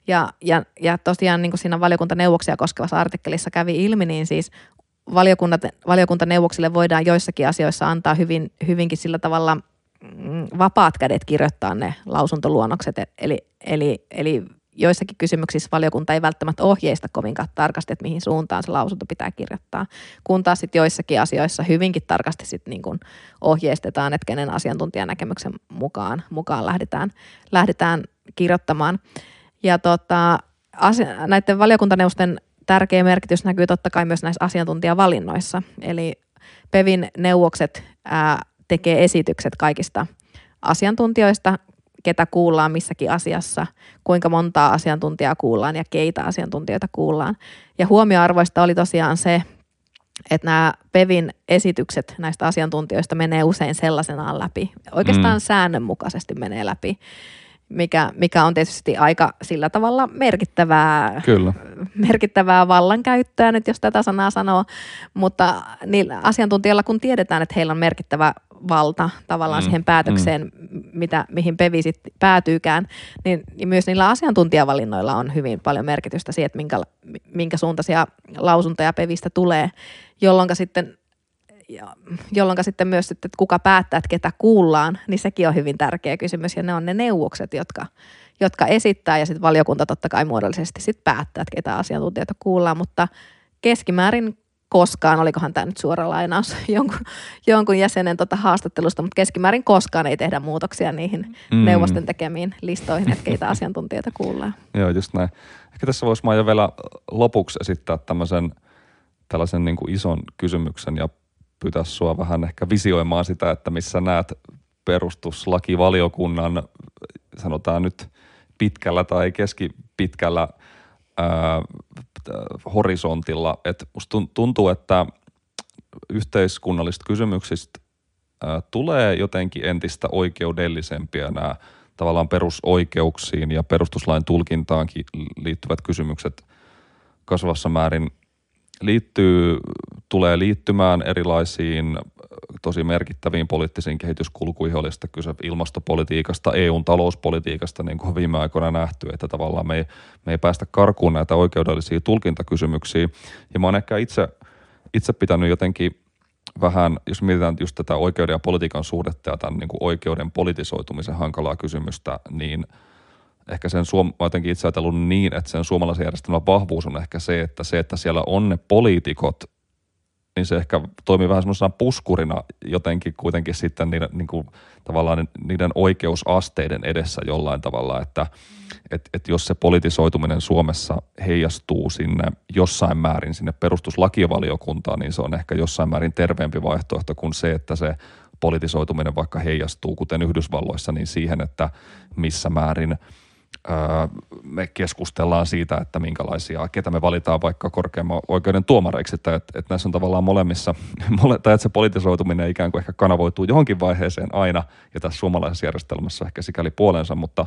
Ja, ja, ja tosiaan niin kuin siinä valiokuntaneuvoksia koskevassa artikkelissa kävi ilmi, niin siis valiokuntaneuvoksille voidaan joissakin asioissa antaa hyvin, hyvinkin sillä tavalla mm, vapaat kädet kirjoittaa ne lausuntoluonnokset. Eli, eli, eli joissakin kysymyksissä valiokunta ei välttämättä ohjeista kovinkaan tarkasti, että mihin suuntaan se lausunto pitää kirjoittaa, kun taas sitten joissakin asioissa hyvinkin tarkasti sit niin kun ohjeistetaan, että kenen asiantuntijanäkemyksen mukaan, mukaan lähdetään, lähdetään kirjoittamaan. Ja tota, asia, näiden valiokuntaneuvosten tärkeä merkitys näkyy totta kai myös näissä asiantuntijavalinnoissa. Eli PEVin neuvokset ää, tekee esitykset kaikista asiantuntijoista, ketä kuullaan missäkin asiassa, kuinka montaa asiantuntijaa kuullaan ja keitä asiantuntijoita kuullaan. Ja huomioarvoista oli tosiaan se, että nämä PEVin esitykset näistä asiantuntijoista menee usein sellaisenaan läpi. Oikeastaan mm. säännönmukaisesti menee läpi, mikä, mikä on tietysti aika sillä tavalla merkittävää, Kyllä. merkittävää vallankäyttöä nyt, jos tätä sanaa sanoo. Mutta niillä asiantuntijoilla, kun tiedetään, että heillä on merkittävä valta tavallaan mm, siihen päätökseen, mm. mitä, mihin PEVI sit päätyykään, niin, niin myös niillä asiantuntijavalinnoilla on hyvin paljon merkitystä siihen, että minkä, minkä suuntaisia lausuntoja PEVistä tulee, jolloin sitten jolloin sitten myös, että kuka päättää, että ketä kuullaan, niin sekin on hyvin tärkeä kysymys. Ja ne on ne neuvokset, jotka, jotka esittää ja sitten valiokunta totta kai muodollisesti sitten päättää, että ketä asiantuntijoita kuullaan. Mutta keskimäärin koskaan, olikohan tämä nyt suora lainaus jonkun, jonkun jäsenen tota haastattelusta, mutta keskimäärin koskaan ei tehdä muutoksia niihin mm. neuvosten tekemiin listoihin, että keitä asiantuntijoita kuullaan. Joo, just näin. Ehkä tässä voisi jo vielä lopuksi esittää tämmöisen tällaisen niin kuin ison kysymyksen ja pyytää sua vähän ehkä visioimaan sitä, että missä näet perustuslakivaliokunnan, sanotaan nyt pitkällä tai keskipitkällä ää, horisontilla. Et musta tuntuu, että yhteiskunnallisista kysymyksistä ää, tulee jotenkin entistä oikeudellisempia nämä tavallaan perusoikeuksiin ja perustuslain tulkintaankin liittyvät kysymykset kasvassa määrin liittyy, tulee liittymään erilaisiin tosi merkittäviin poliittisiin kehityskulkuihin, oli sitten kyse ilmastopolitiikasta, EUn talouspolitiikasta, niin kuin viime aikoina nähty, että tavallaan me ei, me ei päästä karkuun näitä oikeudellisia tulkintakysymyksiä. Ja mä oon ehkä itse, itse pitänyt jotenkin vähän, jos mietitään just tätä oikeuden ja politiikan suhdetta ja tämän niin kuin oikeuden politisoitumisen hankalaa kysymystä, niin ehkä sen suom- jotenkin itse ajatellut niin, että sen suomalaisen järjestelmän vahvuus on ehkä se, että se, että siellä on ne poliitikot, niin se ehkä toimii vähän semmoisena puskurina jotenkin kuitenkin sitten niiden, niin kuin, tavallaan niiden oikeusasteiden edessä jollain tavalla, että et, et jos se politisoituminen Suomessa heijastuu sinne jossain määrin sinne perustuslakivaliokuntaan, niin se on ehkä jossain määrin terveempi vaihtoehto kuin se, että se politisoituminen vaikka heijastuu, kuten Yhdysvalloissa, niin siihen, että missä määrin – me keskustellaan siitä, että minkälaisia, ketä me valitaan vaikka korkeamman oikeuden tuomareiksi, että, että, että näissä on tavallaan molemmissa, tai että se politisoituminen ikään kuin ehkä kanavoituu johonkin vaiheeseen aina, ja tässä suomalaisessa järjestelmässä ehkä sikäli puolensa, mutta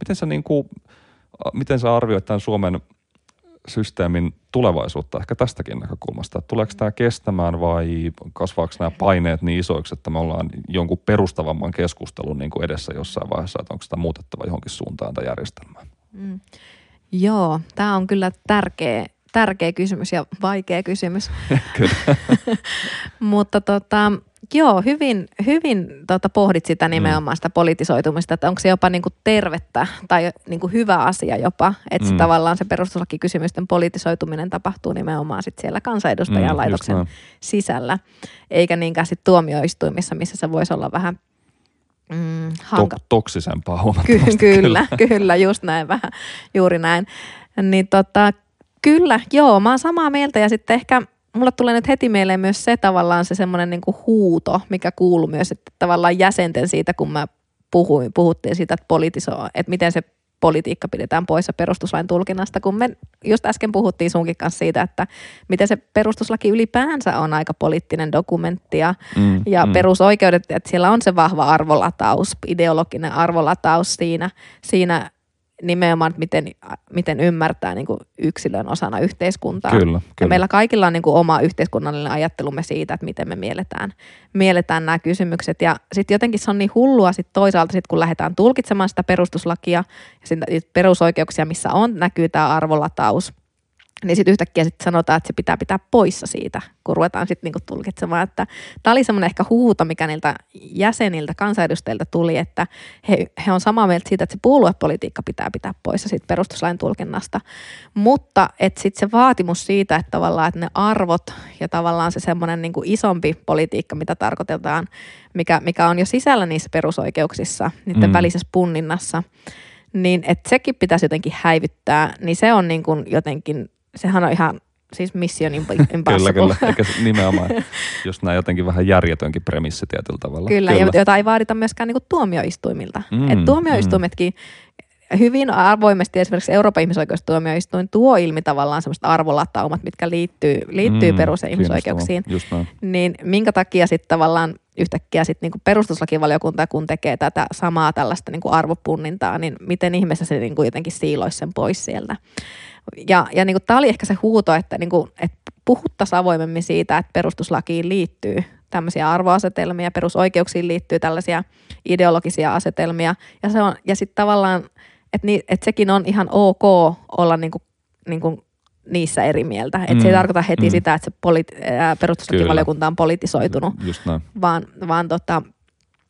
miten sä, niin kuin, miten sä arvioit tämän Suomen systeemin tulevaisuutta ehkä tästäkin näkökulmasta. Että tuleeko tämä kestämään vai kasvaako nämä paineet niin isoiksi, että me ollaan jonkun perustavamman keskustelun niin kuin edessä jossain vaiheessa, että onko sitä muutettava johonkin suuntaan tai järjestelmään? Mm. Joo, tämä on kyllä tärkeä, tärkeä kysymys ja vaikea kysymys. Mutta tota, Joo, hyvin, hyvin tota, pohdit sitä nimenomaan sitä politisoitumista, että onko se jopa niinku tervettä tai niinku hyvä asia jopa, että mm. tavallaan se perustuslakikysymysten politisoituminen tapahtuu nimenomaan sit siellä kansanedustajan mm, laitoksen sisällä, eikä niinkään sit tuomioistuimissa, missä se voisi olla vähän mm, hanka... Tok- toksisempaa huomattavasti. Ky- kyllä, kyllä, kyllä, just näin vähän, juuri näin. Niin tota, kyllä, joo, mä oon samaa mieltä ja sitten ehkä – mulle tulee nyt heti mieleen myös se tavallaan se semmoinen niin huuto, mikä kuuluu myös, että tavallaan jäsenten siitä, kun mä puhuin, puhuttiin siitä, että, politiso, että miten se politiikka pidetään poissa perustuslain tulkinnasta, kun me just äsken puhuttiin sunkin kanssa siitä, että miten se perustuslaki ylipäänsä on aika poliittinen dokumentti ja, mm, ja mm. perusoikeudet, että siellä on se vahva arvolataus, ideologinen arvolataus siinä, siinä nimenomaan, että miten, miten ymmärtää niin kuin yksilön osana yhteiskuntaa. Kyllä, kyllä. Ja meillä kaikilla on niin kuin oma yhteiskunnallinen ajattelumme siitä, että miten me mielletään, mielletään nämä kysymykset. Ja sitten jotenkin se on niin hullua sit toisaalta, sit kun lähdetään tulkitsemaan sitä perustuslakia ja sitä perusoikeuksia, missä on, näkyy tämä arvolataus – niin sitten yhtäkkiä sit sanotaan, että se pitää pitää poissa siitä, kun ruvetaan sitten niinku tulkitsemaan. Että tämä oli semmoinen ehkä huuto, mikä niiltä jäseniltä, kansanedustajilta tuli, että he, he on samaa mieltä siitä, että se puoluepolitiikka pitää pitää poissa siitä perustuslain tulkinnasta. Mutta että sitten se vaatimus siitä, että tavallaan että ne arvot ja tavallaan se semmoinen niinku isompi politiikka, mitä tarkoitetaan, mikä, mikä on jo sisällä niissä perusoikeuksissa, niiden mm. välisessä punninnassa, niin että sekin pitäisi jotenkin häivyttää, niin se on niin kuin jotenkin sehän on ihan siis Mission Impossible. kyllä, kyllä. Eikä nimenomaan just näin jotenkin vähän järjetönkin premissi tietyllä tavalla. Kyllä, kyllä. jota ei vaadita myöskään niin tuomioistuimilta. Mm, Et tuomioistuimetkin mm. hyvin avoimesti esimerkiksi Euroopan ihmisoikeustuomioistuin tuo ilmi tavallaan semmoista arvolataumat, mitkä liittyy, liittyy mm, perus- ja ihmisoikeuksiin. Niin minkä takia sitten tavallaan yhtäkkiä sitten niinku perustuslakivaliokunta, kun tekee tätä samaa tällaista niinku arvopunnintaa, niin miten ihmeessä se niinku jotenkin siiloisi sen pois sieltä. Ja, ja niin tämä oli ehkä se huuto, että, niin kuin, että puhuttaisiin avoimemmin siitä, että perustuslakiin liittyy tämmöisiä arvoasetelmia, perusoikeuksiin liittyy tällaisia ideologisia asetelmia. Ja, ja sitten tavallaan, että, ni, että sekin on ihan ok olla niin kuin, niin kuin niissä eri mieltä. Että mm, se ei mm, tarkoita heti mm. sitä, että se politi- perustuslakivaliokunta on politisoitunut, vaan, vaan tota,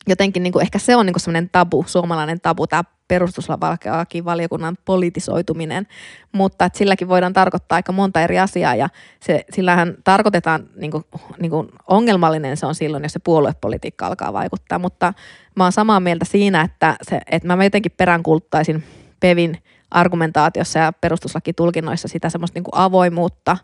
jotenkin niin kuin ehkä se on niin semmoinen tabu, suomalainen tabu, tämä perustuslakivaliokunnan politisoituminen, mutta että silläkin voidaan tarkoittaa aika monta eri asiaa ja se, sillähän tarkoitetaan, niin kuin, niin kuin ongelmallinen se on silloin, jos se puoluepolitiikka alkaa vaikuttaa, mutta mä oon samaa mieltä siinä, että, se, että mä jotenkin peräänkulttaisin Pevin argumentaatiossa ja perustuslakitulkinnoissa sitä semmoista niin kuin avoimuutta,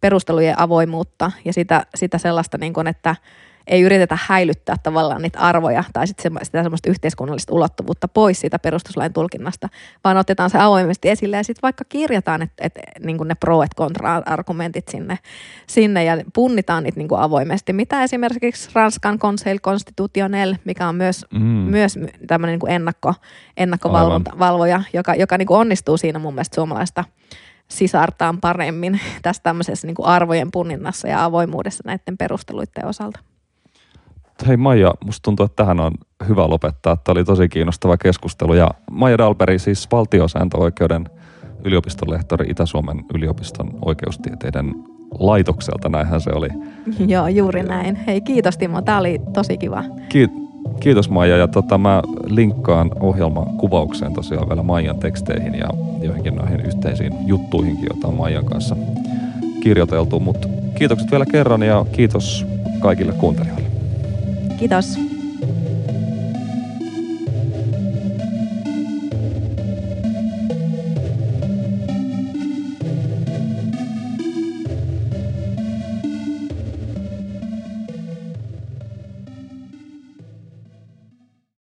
perustelujen avoimuutta ja sitä, sitä sellaista, niin kuin, että – ei yritetä häilyttää tavallaan niitä arvoja tai sit sitä semmoista yhteiskunnallista ulottuvuutta pois siitä perustuslain tulkinnasta, vaan otetaan se avoimesti esille ja sitten vaikka kirjataan että et, niin ne pro et kontra-argumentit sinne, sinne ja punnitaan niitä niin kuin avoimesti, mitä esimerkiksi Ranskan Conseil Constitutionnel, mikä on myös, mm. myös tämmöinen niin ennakko, ennakkovalvoja, joka, joka niin kuin onnistuu siinä mun mielestä suomalaista sisartaan paremmin tässä tämmöisessä niin kuin arvojen punninnassa ja avoimuudessa näiden perusteluiden osalta. Hei Maija, musta tuntuu, että tähän on hyvä lopettaa. Tämä oli tosi kiinnostava keskustelu. Ja Maija Dalberi, siis valtiosääntöoikeuden yliopiston lehtori Itä-Suomen yliopiston oikeustieteiden laitokselta, näinhän se oli. Joo, juuri näin. Hei, kiitos Timo, tämä oli tosi kiva. Kiit- Kiitos Maija ja tota, mä linkkaan ohjelman kuvaukseen tosiaan vielä Maijan teksteihin ja joihinkin noihin yhteisiin juttuihinkin, joita on Maijan kanssa kirjoiteltu. Mutta kiitokset vielä kerran ja kiitos kaikille kuuntelijoille. Kiitos.